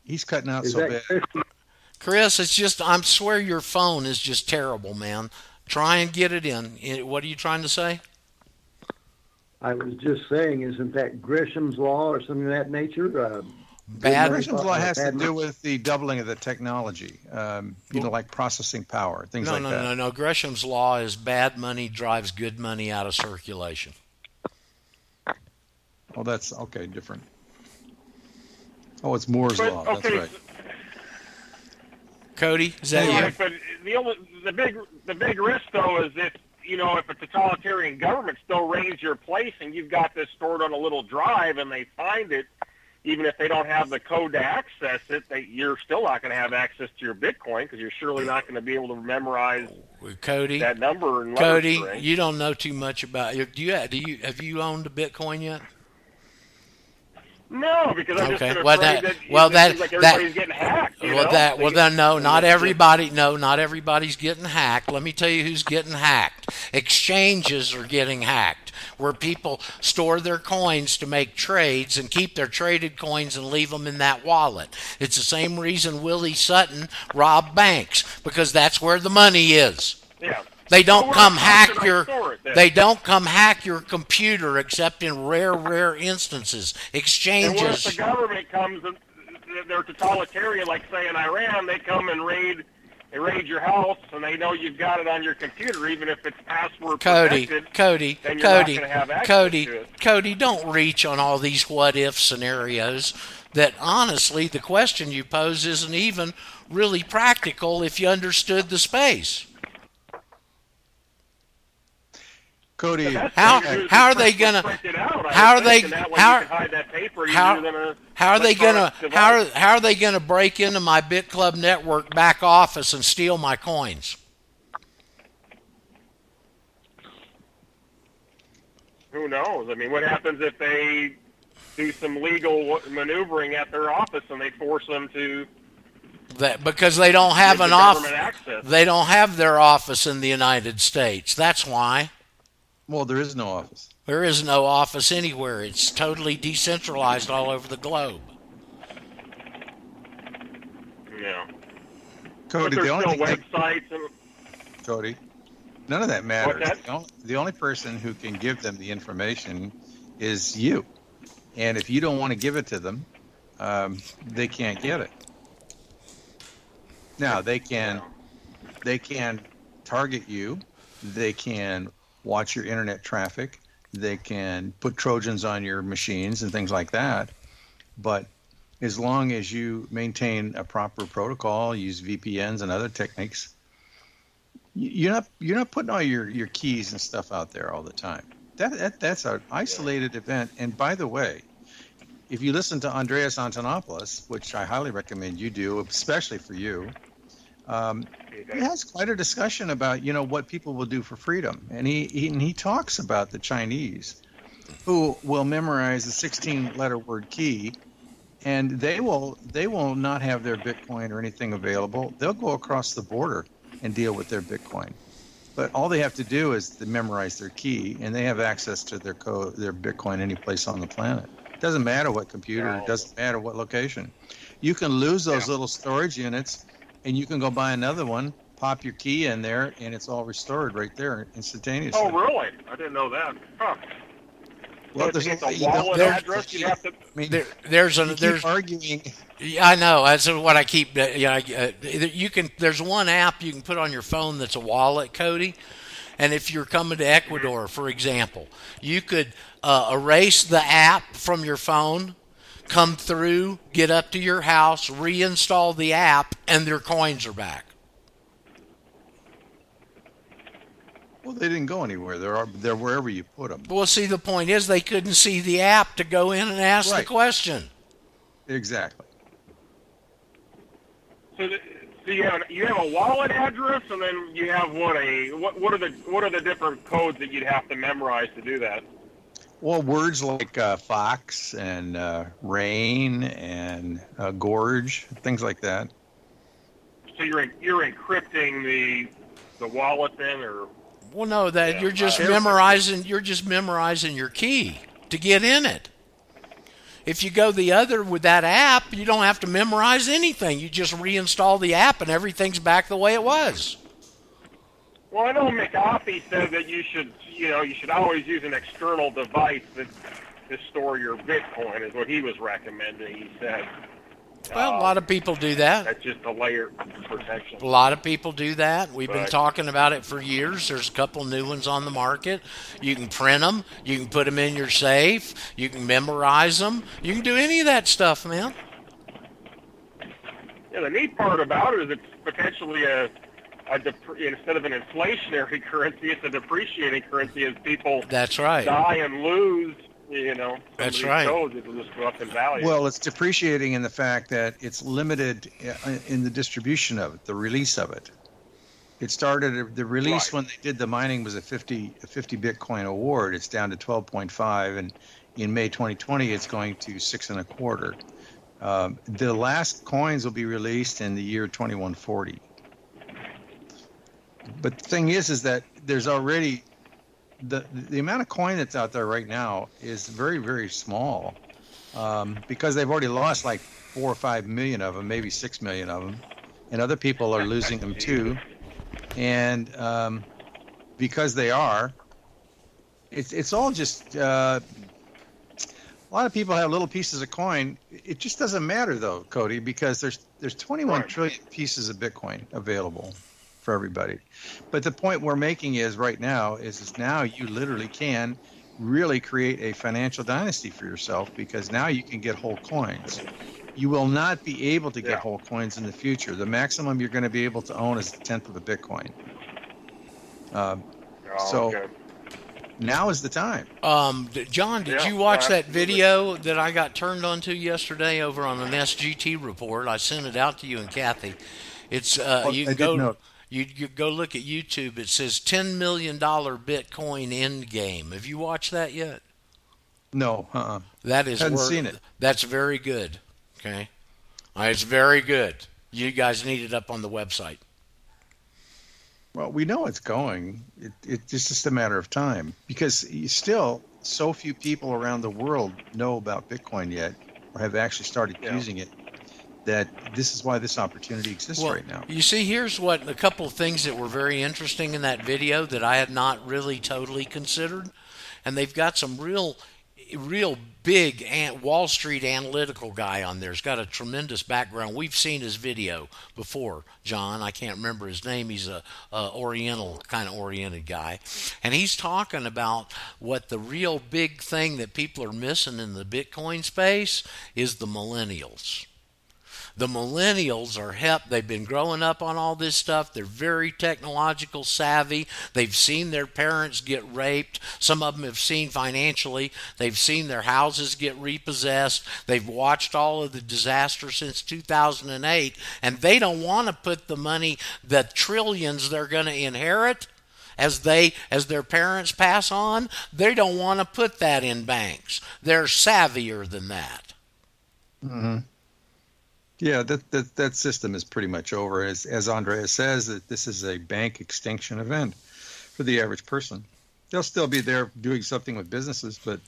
He's cutting out
Is
so bad.
Christian
Chris, it's just I'm swear your phone is just terrible, man. Try and get it in. What are you trying to say?
I was just saying, isn't that Gresham's law or something of that nature? Uh,
Bad.
money
Gresham's law has to do with the doubling of the technology. Um, you know, like processing power, things
No,
like
no,
that.
no, no. Gresham's law is bad money drives good money out of circulation.
Oh, that's okay, different. Oh, it's Moore's
But,
law. That's right.
Cody, is that you?
Right, but the only the big the big risk though is if you know if a totalitarian government still rains your place and you've got this stored on a little drive and they find it, even if they don't have the code to access it, they, you're still not going to have access to your Bitcoin because you're surely not going to be able to memorize
Cody,
that number and
Cody, you don't know too much about. Do you? Do you? Have you owned a Bitcoin yet?
No, because I'm
Okay,
just
well, that-
that,
well, that-
like
that-
getting hacked.
Well,
know?
that well then no, not everybody. No, not everybody's getting hacked. Let me tell you who's getting hacked. Exchanges are getting hacked, where people store their coins to make trades and keep their traded coins and leave them in that wallet. It's the same reason Willie Sutton robbed banks because that's where the money is.
Yeah.
They don't come hack your
store it then?
they don't come hack your computer except in rare rare instances. Exchanges.
And what if the government comes and they're totalitarian, like say in Iran, they come and raid, they raid your house, and they know you've got it on your computer, even if it's password
Cody,
protected.
Cody, Cody,
gonna have access
Cody. Cody, don't reach on all these what if scenarios that honestly the question you pose isn't even really practical if you understood the space.
Cody,
How-
thing to do is
how are they gonna-
print out, I
how are they-
think, and that way
how-
you can hide that
how-
easier than a
How are they gonna how are, how are they gonna break into my BitClub network back office and steal my coins?
Who knows? I mean, what happens if they do some legal maneuvering at their office and they force them to
That because they don't have an
the
off.
government access.
They don't have their office in the United States. That's why.
Well, there is no office.
There is no office anywhere. It's totally decentralized all over the globe.
Yeah. But
Cody,
there's
the only
still
thing that-
websites and
Cody, none of that matters.
that?
The, only, the only person who can give them the information is you. And if you don't want to give it to them, um, they can't get it. Now they can, they can target you. They can watch your internet traffic. They can put Trojans on your machines and things like that. But as long as you maintain a proper protocol, use VPNs and other techniques, you're not you're not putting all your, your keys and stuff out there all the time. That, that that's an isolated event. And by the way, if you listen to Andreas Antonopoulos, which I highly recommend you do, especially for you, um, he has quite a discussion about you know what people will do for freedom, and he, he and he talks about the Chinese who will memorize a 16-letter word key, and they will they will not have their Bitcoin or anything available. They'll go across the border and deal with their Bitcoin, but all they have to do is to memorize their key, and they have access to their code, their Bitcoin any place on the planet. It doesn't matter what computer, it doesn't matter what location. You can lose those little storage units, and you can go buy another one, pop your key in there, and it's all restored right there instantaneously.
Oh, really? I didn't know that. Huh.
Well, there's
it's
a-
a
you don't-
wallet
there's-
address. You have to.
I mean,
There, there's a
you keep
there's
arguing.
Yeah, I know. That's what I keep. uh, You know, uh, you can. There's one app you can put on your phone that's a wallet, Cody. And if you're coming to Ecuador, for example, you could uh, erase the app from your phone, come through, get up to your house, reinstall the app, and their coins are back.
Well, they didn't go anywhere. They're they're wherever you put them.
Well, see, the point is they couldn't see the app to go in and ask the question.
Exactly.
So, the, so you have you have a wallet address, and then you have what a what what are the what are the different codes that you'd have to memorize to do that?
Well, words like uh, fox and uh, rain and uh, gorge, things like that.
So you're you're encrypting the the wallet then, or
Well, no, that
Yeah,
you're just
I-
memorizing. You're just memorizing your key to get in it. If you go the other with that app, you don't have to memorize anything. You just reinstall the app, and everything's back the way it was.
well, I know McAfee said that you should you know you should always use an external device that to store your Bitcoin is what he was recommending. He said
Well, a
Uh,
lot of people do that.
that's just a layer of protection.
A lot of people do that. We've been talking about it for years. There's a couple new ones on the market. You can print them. You can put them in your safe. You can memorize them. You can do any of that stuff, man.
Yeah, the neat part about it is it's potentially a, a dep- instead of an inflationary (laughs) currency, it's a depreciating currency as people
That's right.
die and lose. You know,
That's right.
Codes, it'll just go up in value.
Well, it's depreciating in the fact that it's limited uh, in the distribution of it, the release of it. It started the release
Right.
when they did the mining was a 50 a 50 Bitcoin award. It's down to 12.5, and in May 2020, it's going to six and a quarter. Um, the last coins will be released in the year 2140. But the thing is, is that there's already the the amount of coin that's out there right now is very very small um, because they've already lost like four or five million of them, maybe six million of them, and other people are losing them too. And um, because they are, it's it's all just. Uh, a lot of people have little pieces of coin. It just doesn't matter though, Cody, because there's there's 21
Right.
trillion pieces of Bitcoin available for everybody. But the point we're making is right now is, is now you literally can really create a financial dynasty for yourself because now you can get whole coins. You will not be able to get
Yeah.
whole coins in the future. The maximum you're going to be able to own is a tenth of a Bitcoin. Um,
Oh,
so-
okay.
now is the time.
Um, John, did
Yeah,
you watch that video that I got turned on to yesterday over on an SGT report? I sent it out to you and Kathy. It's uh,
Oh,
you can go
note.
You, you go look at YouTube. It says ten million dollar Bitcoin end game. Have you watched that yet?
No, uh-uh.
That is
Hadn't
wor-
seen it.
That's very good. Okay, Uh, it's very good. You guys need it up on the website.
Well, we know it's going. It, it's just a matter of time because still so few people around the world know about Bitcoin yet or have actually started
Yeah.
using it that this is why this opportunity exists
Well,
right now.
You see, here's what a couple of things that were very interesting in that video that I had not really totally considered, and they've got some real, real big Wall Street analytical guy on there. He's got a tremendous background. We've seen his video before, John. I can't remember his name. He's a, a Oriental kind of oriented guy, and he's talking about what the real big thing that people are missing in the Bitcoin space is the millennials the millennials are hep they've been growing up on all this stuff. They're very technological savvy. They've seen their parents get raped. Some of them have seen financially. They've seen their houses get repossessed. They've watched all of the disaster since 2008 and they don't want to put the money the trillions they're going to inherit as they as their parents pass on they don't want to put that in banks. They're savvier than that mm-hmm.
Yeah, that, that that system is pretty much over. As as Andrea says, that this is a bank extinction event for the average person. They'll still be there doing something with businesses, but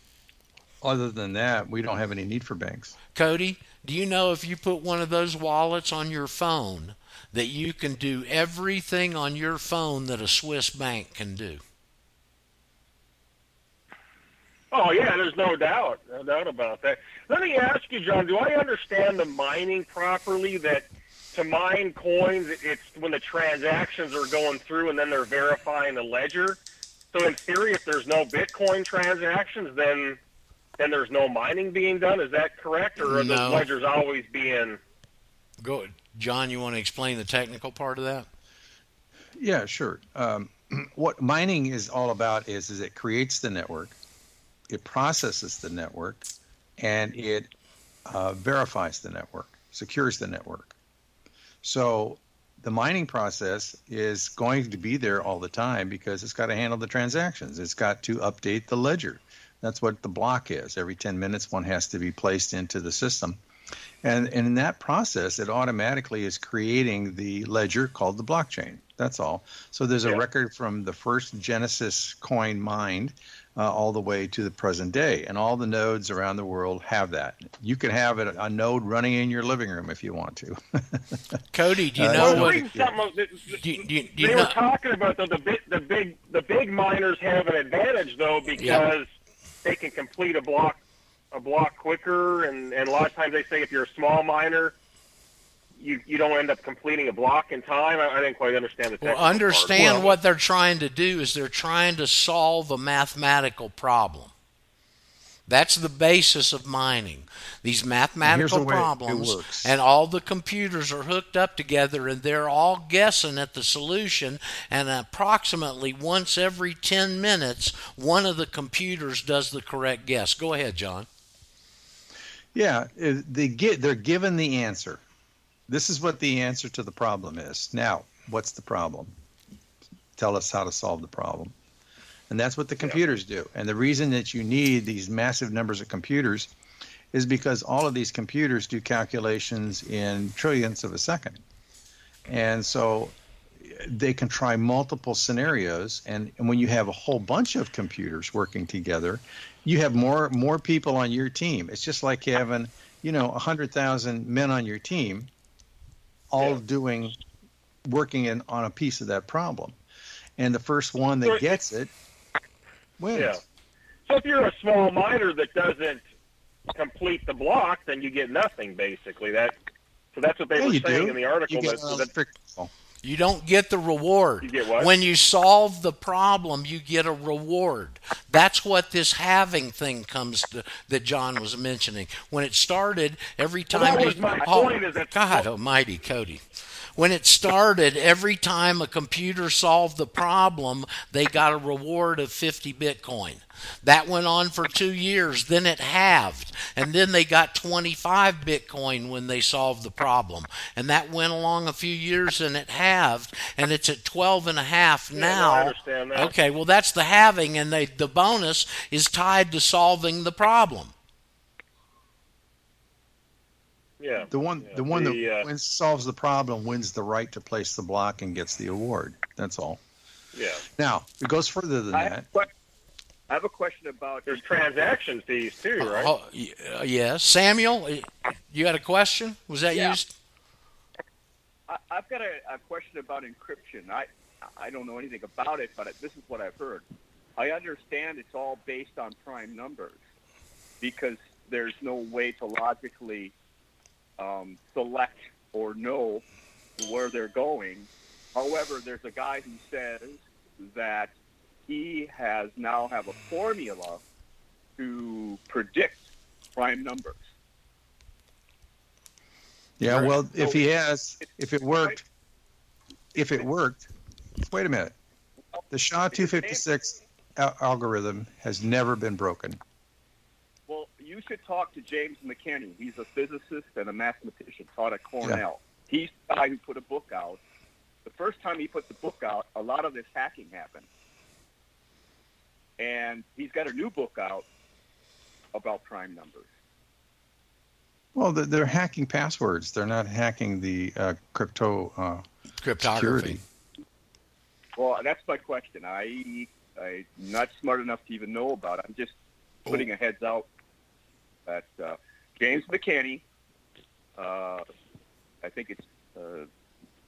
other than that, we don't have any need for banks.
Cody, do you know if you put one of those wallets on your phone that you can do everything on your phone that a Swiss bank can do?
Oh yeah, there's no doubt, no doubt about that. Let me ask you, John. Do I understand the mining properly? That to mine coins, it's when the transactions are going through and then they're verifying the ledger. So in theory, if there's no Bitcoin transactions, then then there's no mining being done. Is that correct, or are
No.
those ledgers always being?
Go, John. You want to explain the technical part of that?
Yeah, sure. Um, (clears throat) what mining is all about is is it creates the network, it processes the network, and it uh, verifies the network, secures the network. So the mining process is going to be there all the time because it's got to handle the transactions. It's got to update the ledger. That's what the block is. Every 10 minutes, one has to be placed into the system. And, and in that process, it automatically is creating the ledger called the blockchain. That's all. So there's a
Yeah.
record from the first Genesis coin mined uh, all the way to the present day. And all the nodes around the world have that. You can have it, a node running in your living room if you want to. (laughs)
Cody, do you
Uh,
know
Well,
what?
reading something
Do do do
they were
know,
talking about though the big the big the big miners have an advantage though because they can complete a block a block quicker and, and a lot of times they say if you're a small miner you you don't end up completing a block in time. I, I didn't quite understand the
well,
technical part.
understand
Well,
what they're trying to do is they're trying to solve a mathematical problem. That's the basis of mining. These mathematical
the way it
problems, and all the computers are hooked up together, and they're all guessing at the solution. And approximately once every 10 minutes, one of the computers does the correct guess. Go ahead, John.
Yeah, uh, they get they're given the answer. This is what the answer to the problem is. Now, what's the problem? Tell us how to solve the problem. And that's what the computers do. And the reason that you need these massive numbers of computers is because all of these computers do calculations in trillionths of a second. And so they can try multiple scenarios and, and when you have a whole bunch of computers working together, you have more more people on your team. It's just like having, you know, 100,000 men on your team all
Yeah.
doing working in on a piece of that problem. And the first one that gets it wins.
Yeah. So if you're a small miner that doesn't complete the block, then you get nothing basically. That so that's what they
Yeah,
were saying
do.
in the article.
You get
that, that
You don't get the reward.
You get?
When you solve the problem, you get a reward. That's what this halving thing comes to that John was mentioning. When it started, every
Well,
time you
was my
oh,
point, is that-
God Almighty, Cody. When it started, every time a computer solved the problem, they got a reward of 50 Bitcoin. That went on for two years. Then it halved. And then they got 25 Bitcoin when they solved the problem. And that went along a few years and it halved. And it's at 12 and a half
no,
now.
I understand that.
Okay, well, that's the halving. And they, the bonus is tied to solving the problem.
Yeah.
The one,
Yeah.
the one
The,
that
uh,
wins, solves the problem wins the right to place the block and gets the award. That's all.
Yeah.
Now it goes further than
I
that.
have, que- I have a question about
There's transaction fees too, right?
Oh, y- uh, yes, Samuel, you had a question? Was that
Yeah.
used?
I, I've got a, a question about encryption. I I don't know anything about it, but this is what I've heard. I understand it's all based on prime numbers because there's no way to logically um, select or know where they're going. However, there's a guy who says that he has now have a formula to predict prime numbers.
Yeah, well, if
So-
he has, if it worked, if it worked, wait a minute. The SHA 256 algorithm has never been broken.
Well, you should talk to James McCanney. He's a physicist and a mathematician, taught at Cornell. He's the guy who put a book out. The first time he put the book out, a lot of this hacking happened. And he's got a new book out about prime numbers.
Well, they're, they're hacking passwords. They're not hacking the uh, crypto uh,
Cryptography.
security.
Well, that's my question. I I'm not smart enough to even know about it. I'm just putting a heads out that uh, James McCanney, uh, I think it's uh,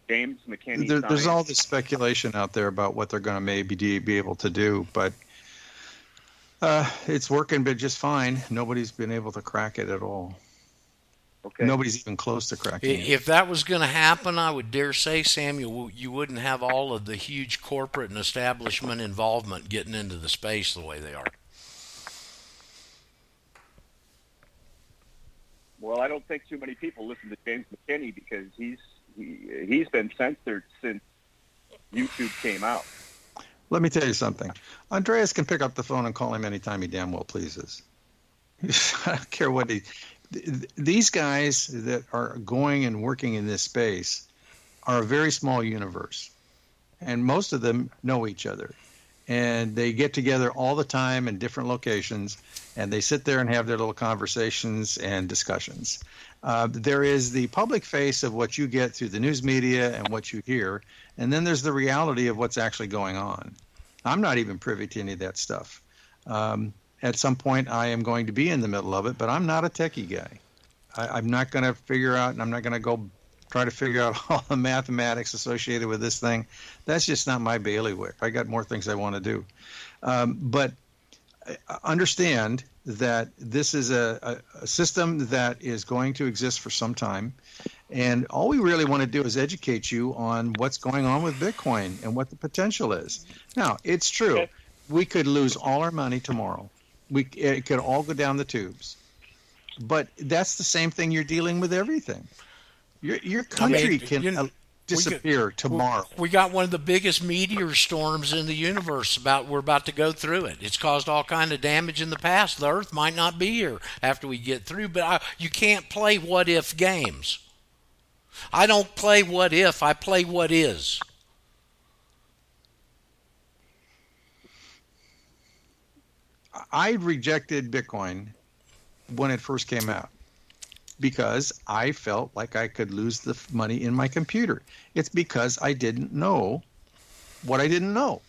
James McCanney.
There, there's all this speculation out there about what they're going to maybe be able to do, but uh, it's working, but just fine. Nobody's been able to crack it at all.
Okay.
Nobody's even close to
I-
cracking it.
If that was going to happen, I would dare say, Samuel, you wouldn't have all of the huge corporate and establishment involvement getting into the space the way they are.
Well, I don't think too many people listen to James McCanney because he's he, he's been censored since YouTube came out.
Let me tell you something. Andreas can pick up the phone and call him anytime he damn well pleases. (laughs) I don't care what he. th- These guys that are going and working in this space are a very small universe, and most of them know each other, and they get together all the time in different locations, and they sit there and have their little conversations and discussions. Uh, there is the public face of what you get through the news media and what you hear, and then there's the reality of what's actually going on. I'm not even privy to any of that stuff. Um, at some point, I am going to be in the middle of it, but I'm not a techie guy. I, I'm not going to figure out, and I'm not going to go try to figure out (laughs) all the mathematics associated with this thing. That's just not my bailiwick. I got more things I want to do. Um, but uh, understand that this is a, a, a system that is going to exist for some time. And all we really want to do is educate you on what's going on with Bitcoin and what the potential is. Now, it's true.
Okay.
We could lose all our money tomorrow. We it could all go down the tubes. But that's the same thing you're dealing with everything. Your your country can
you know,
uh, disappear tomorrow.
We got one of the biggest meteor storms in the universe. About we're about to go through it. It's caused all kind of damage in the past. The Earth might not be here after we get through. But I, you can't play what if games. I don't play what if. I play what is.
I rejected Bitcoin when it first came out because I felt like I could lose the money in my computer. It's because I didn't know what I didn't know.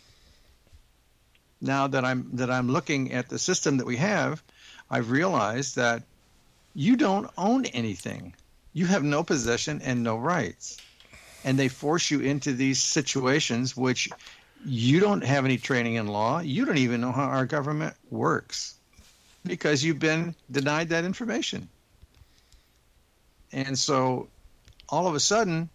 Now that I'm that I'm looking at the system that we have, I've realized that you don't own anything. You have no possession and no rights. And they force you into these situations which you don't have any training in law. You don't even know how our government works because you've been denied that information. And so all of a sudden,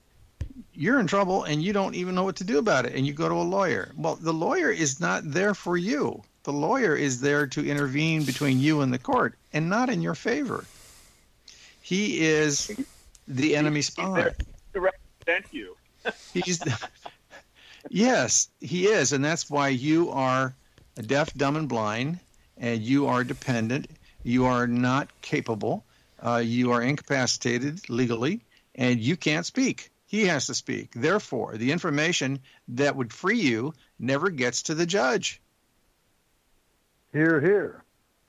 you're in trouble and you don't even know what to do about it. And you go to a lawyer. Well, the lawyer is not there for you. The lawyer is there to intervene between you and the court and not in your favor. He is the enemy
He's
spy.
there to represent you. (laughs)
He's yes, he is, and that's why you are deaf, dumb, and blind, and you are dependent. You are not capable. Uh, you are incapacitated legally, and you can't speak. He has to speak. Therefore, the information that would free you never gets to the judge.
Here, here.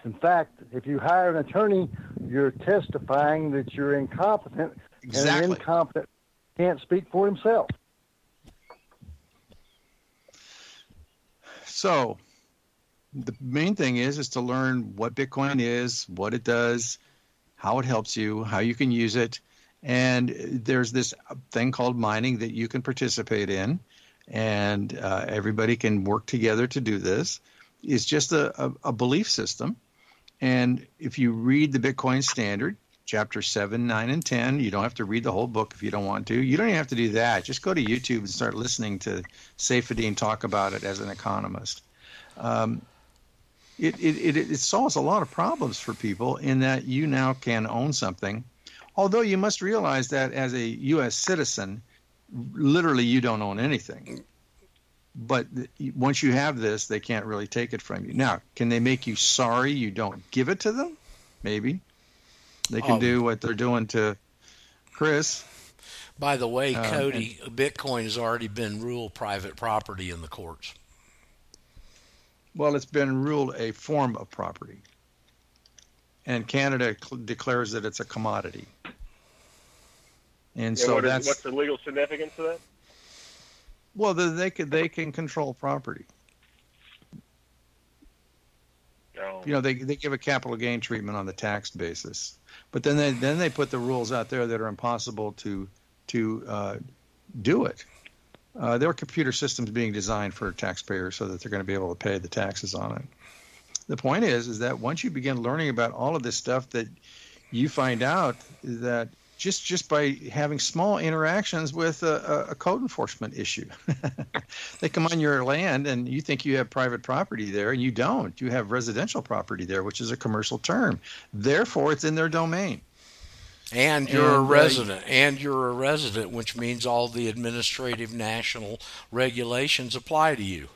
In fact, if you hire an attorney you're testifying that you're incompetent, and
Exactly.
an incompetent can't speak for himself.
So the main thing is is to learn what Bitcoin is, what it does, how it helps you, how you can use it, and there's this thing called mining that you can participate in, and uh, everybody can work together to do this. It's just a, a, a belief system, and if you read the Bitcoin Standard. Chapter 7, 9, and 10. You don't have to read the whole book if you don't want to. You don't even have to do that. Just go to YouTube and start listening to Saifedean talk about it as an economist. Um, it, it, it, it solves a lot of problems for people in that you now can own something. Although you must realize that as a U.S. citizen, literally you don't own anything. But once you have this, they can't really take it from you. Now, can they make you sorry you don't give it to them? Maybe. They can
Um,
do what they're doing to Chris.
By the way,
Um,
Cody, Bitcoin has already been ruled private property in the courts.
Well, it's been ruled a form of property. And Canada cl- declares that it's a commodity. And so
what is-
that's
what's the legal significance of that?
well, the, they can they can control property.
No.
You know, they they give a capital gain treatment on the tax basis, but then they then they put the rules out there that are impossible to to uh, do it. Uh, there are computer systems being designed for taxpayers so that they're going to be able to pay the taxes on it. The point is, is that once you begin learning about all of this stuff, that you find out that just just by having small interactions with a, a, a code enforcement issue, (laughs) they come on your land and you think you have private property there, and you don't. You have residential property there, which is a commercial term. Therefore, it's in their domain.
And you're a
And, uh,
resident, and you're a resident, which means all the administrative national regulations apply to you.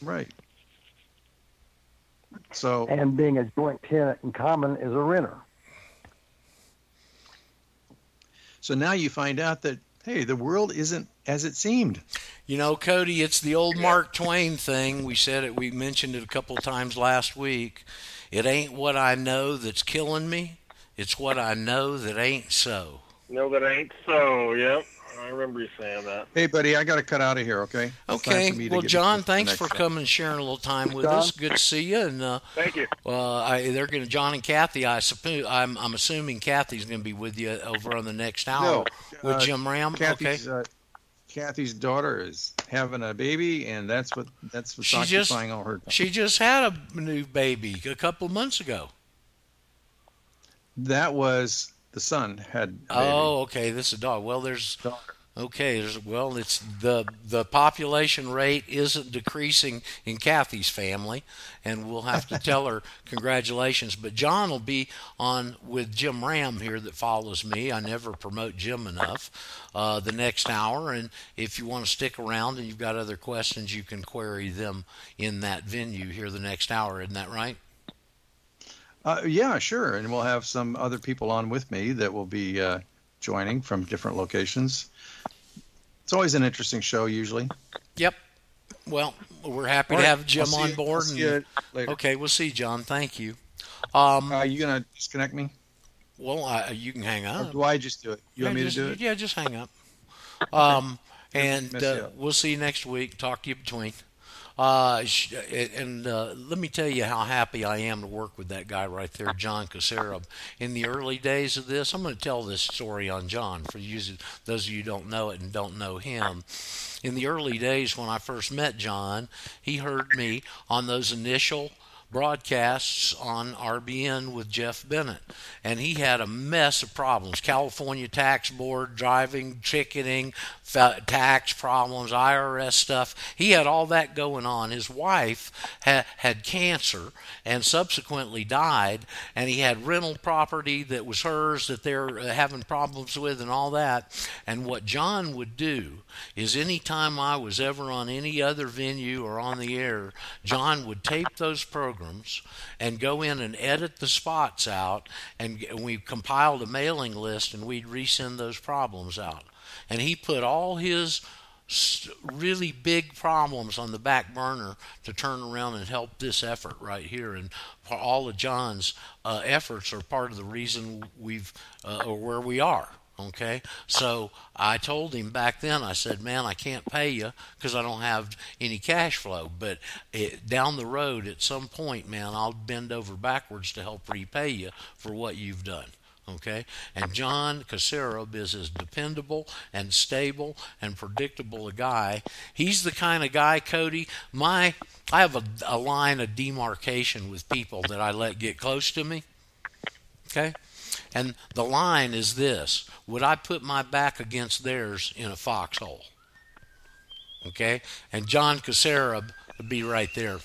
Right. So
And being a joint tenant in common is a renter.
so now you find out that hey, the world isn't as it seemed.
You know, Cody, it's the old Mark Twain thing. We said it, we mentioned it a couple of times last week. It ain't what I know that's killing me, it's what I know that ain't so.
No, that ain't so. Yep, I remember you saying that.
Hey, buddy, I got to cut out of here. Okay.
Okay.
for me to
Well, John, thanks for
one.
coming and sharing a little time with
John.
us. Good to see you. And uh,
Thank you.
well, I, they're going to John and Kathy. I suppose I'm, I'm assuming Kathy's going to be with you over on the next hour
No,
with
uh,
Jim Ram. okay.
Kathy's, uh, Kathy's daughter is having a baby, and that's what that's what's
She just-
all her time.
She just had a new baby a couple of months ago.
That was the son had.
Oh, okay. This is a dog. Well, there's
Daughter.
okay. There's well, it's the the population rate isn't decreasing in Kathy's family, and we'll have to tell her (laughs) congratulations. But John will be on with Jim Ram here that follows me. I never promote Jim enough. Uh, the next hour, and if you want to stick around and you've got other questions, you can query them in that venue here the next hour. Isn't that right?
Uh, yeah, sure. And we'll have some other people on with me that will be uh, joining from different locations. It's always an interesting show, usually.
Yep. Well, we're happy
All
to have Jim
I'll
on board.
I'll
and- Okay, we'll see, John. Thank you. Um,
Are you gonna disconnect me,
well, I, you can hang
or
up.
do I just do it? You
yeah,
want me
just,
to do it?
Yeah, just hang up. Um, and uh, we'll see you next week. Talk to you between. Uh, and uh, let me tell you how happy I am to work with that guy right there, John Caserab. In the early days of this, I'm going to tell this story on John for you, those of you who don't know it and don't know him. In the early days when I first met John, he heard me on those initial broadcasts on RBN with Jeff Bennett. And he had a mess of problems California Tax Board, driving, ticketing, tax problems, IRS stuff. He had all that going on. His wife ha- had cancer and subsequently died, and he had rental property that was hers that they're uh, having problems with and all that. And what John would do is any time I was ever on any other venue or on the air, John would tape those programs and go in and edit the spots out, and we compiled a mailing list and we'd resend those problems out. And he put all his really big problems on the back burner to turn around and help this effort right here. And all of John's uh, efforts are part of the reason we've uh, or where we are. Okay, so I told him back then. I said, "Man, I can't pay you because I don't have any cash flow. But it, down the road, at some point, man, I'll bend over backwards to help repay you for what you've done." Okay, and John Casarob is as dependable and stable and predictable a guy. He's the kind of guy, Cody. My, I have a, a line of demarcation with people that I let get close to me. Okay, and the line is this Would I put my back against theirs in a foxhole? Okay? And John Casarob would be right there.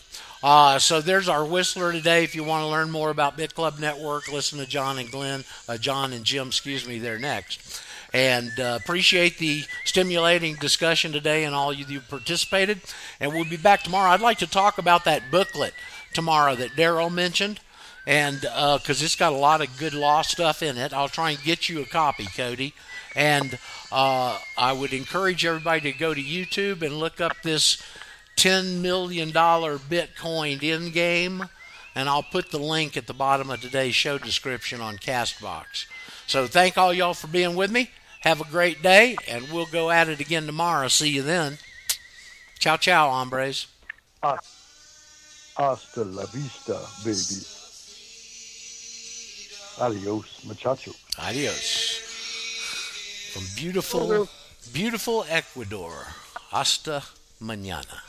Uh, so there's our whistler today. If you want to learn more about BitClub Network, listen to John and Glenn, uh, John and Jim, excuse me, there next. And uh, appreciate the stimulating discussion today and all you participated. And we'll be back tomorrow. I'd like to talk about that booklet tomorrow that Daryl mentioned and because it's got a lot of good law stuff in it. I'll try and get you a copy, Cody. And uh, I would encourage everybody to go to YouTube and look up this $10 million Bitcoin end game. And I'll put the link at the bottom of today's show description on Castbox. So thank all y'all for being with me. Have a great day, and we'll go at it again tomorrow. See you then. Ciao, ciao, hombres.
Hasta la vista, baby. Adios, muchacho.
Adios. From beautiful, beautiful Ecuador. Hasta mañana.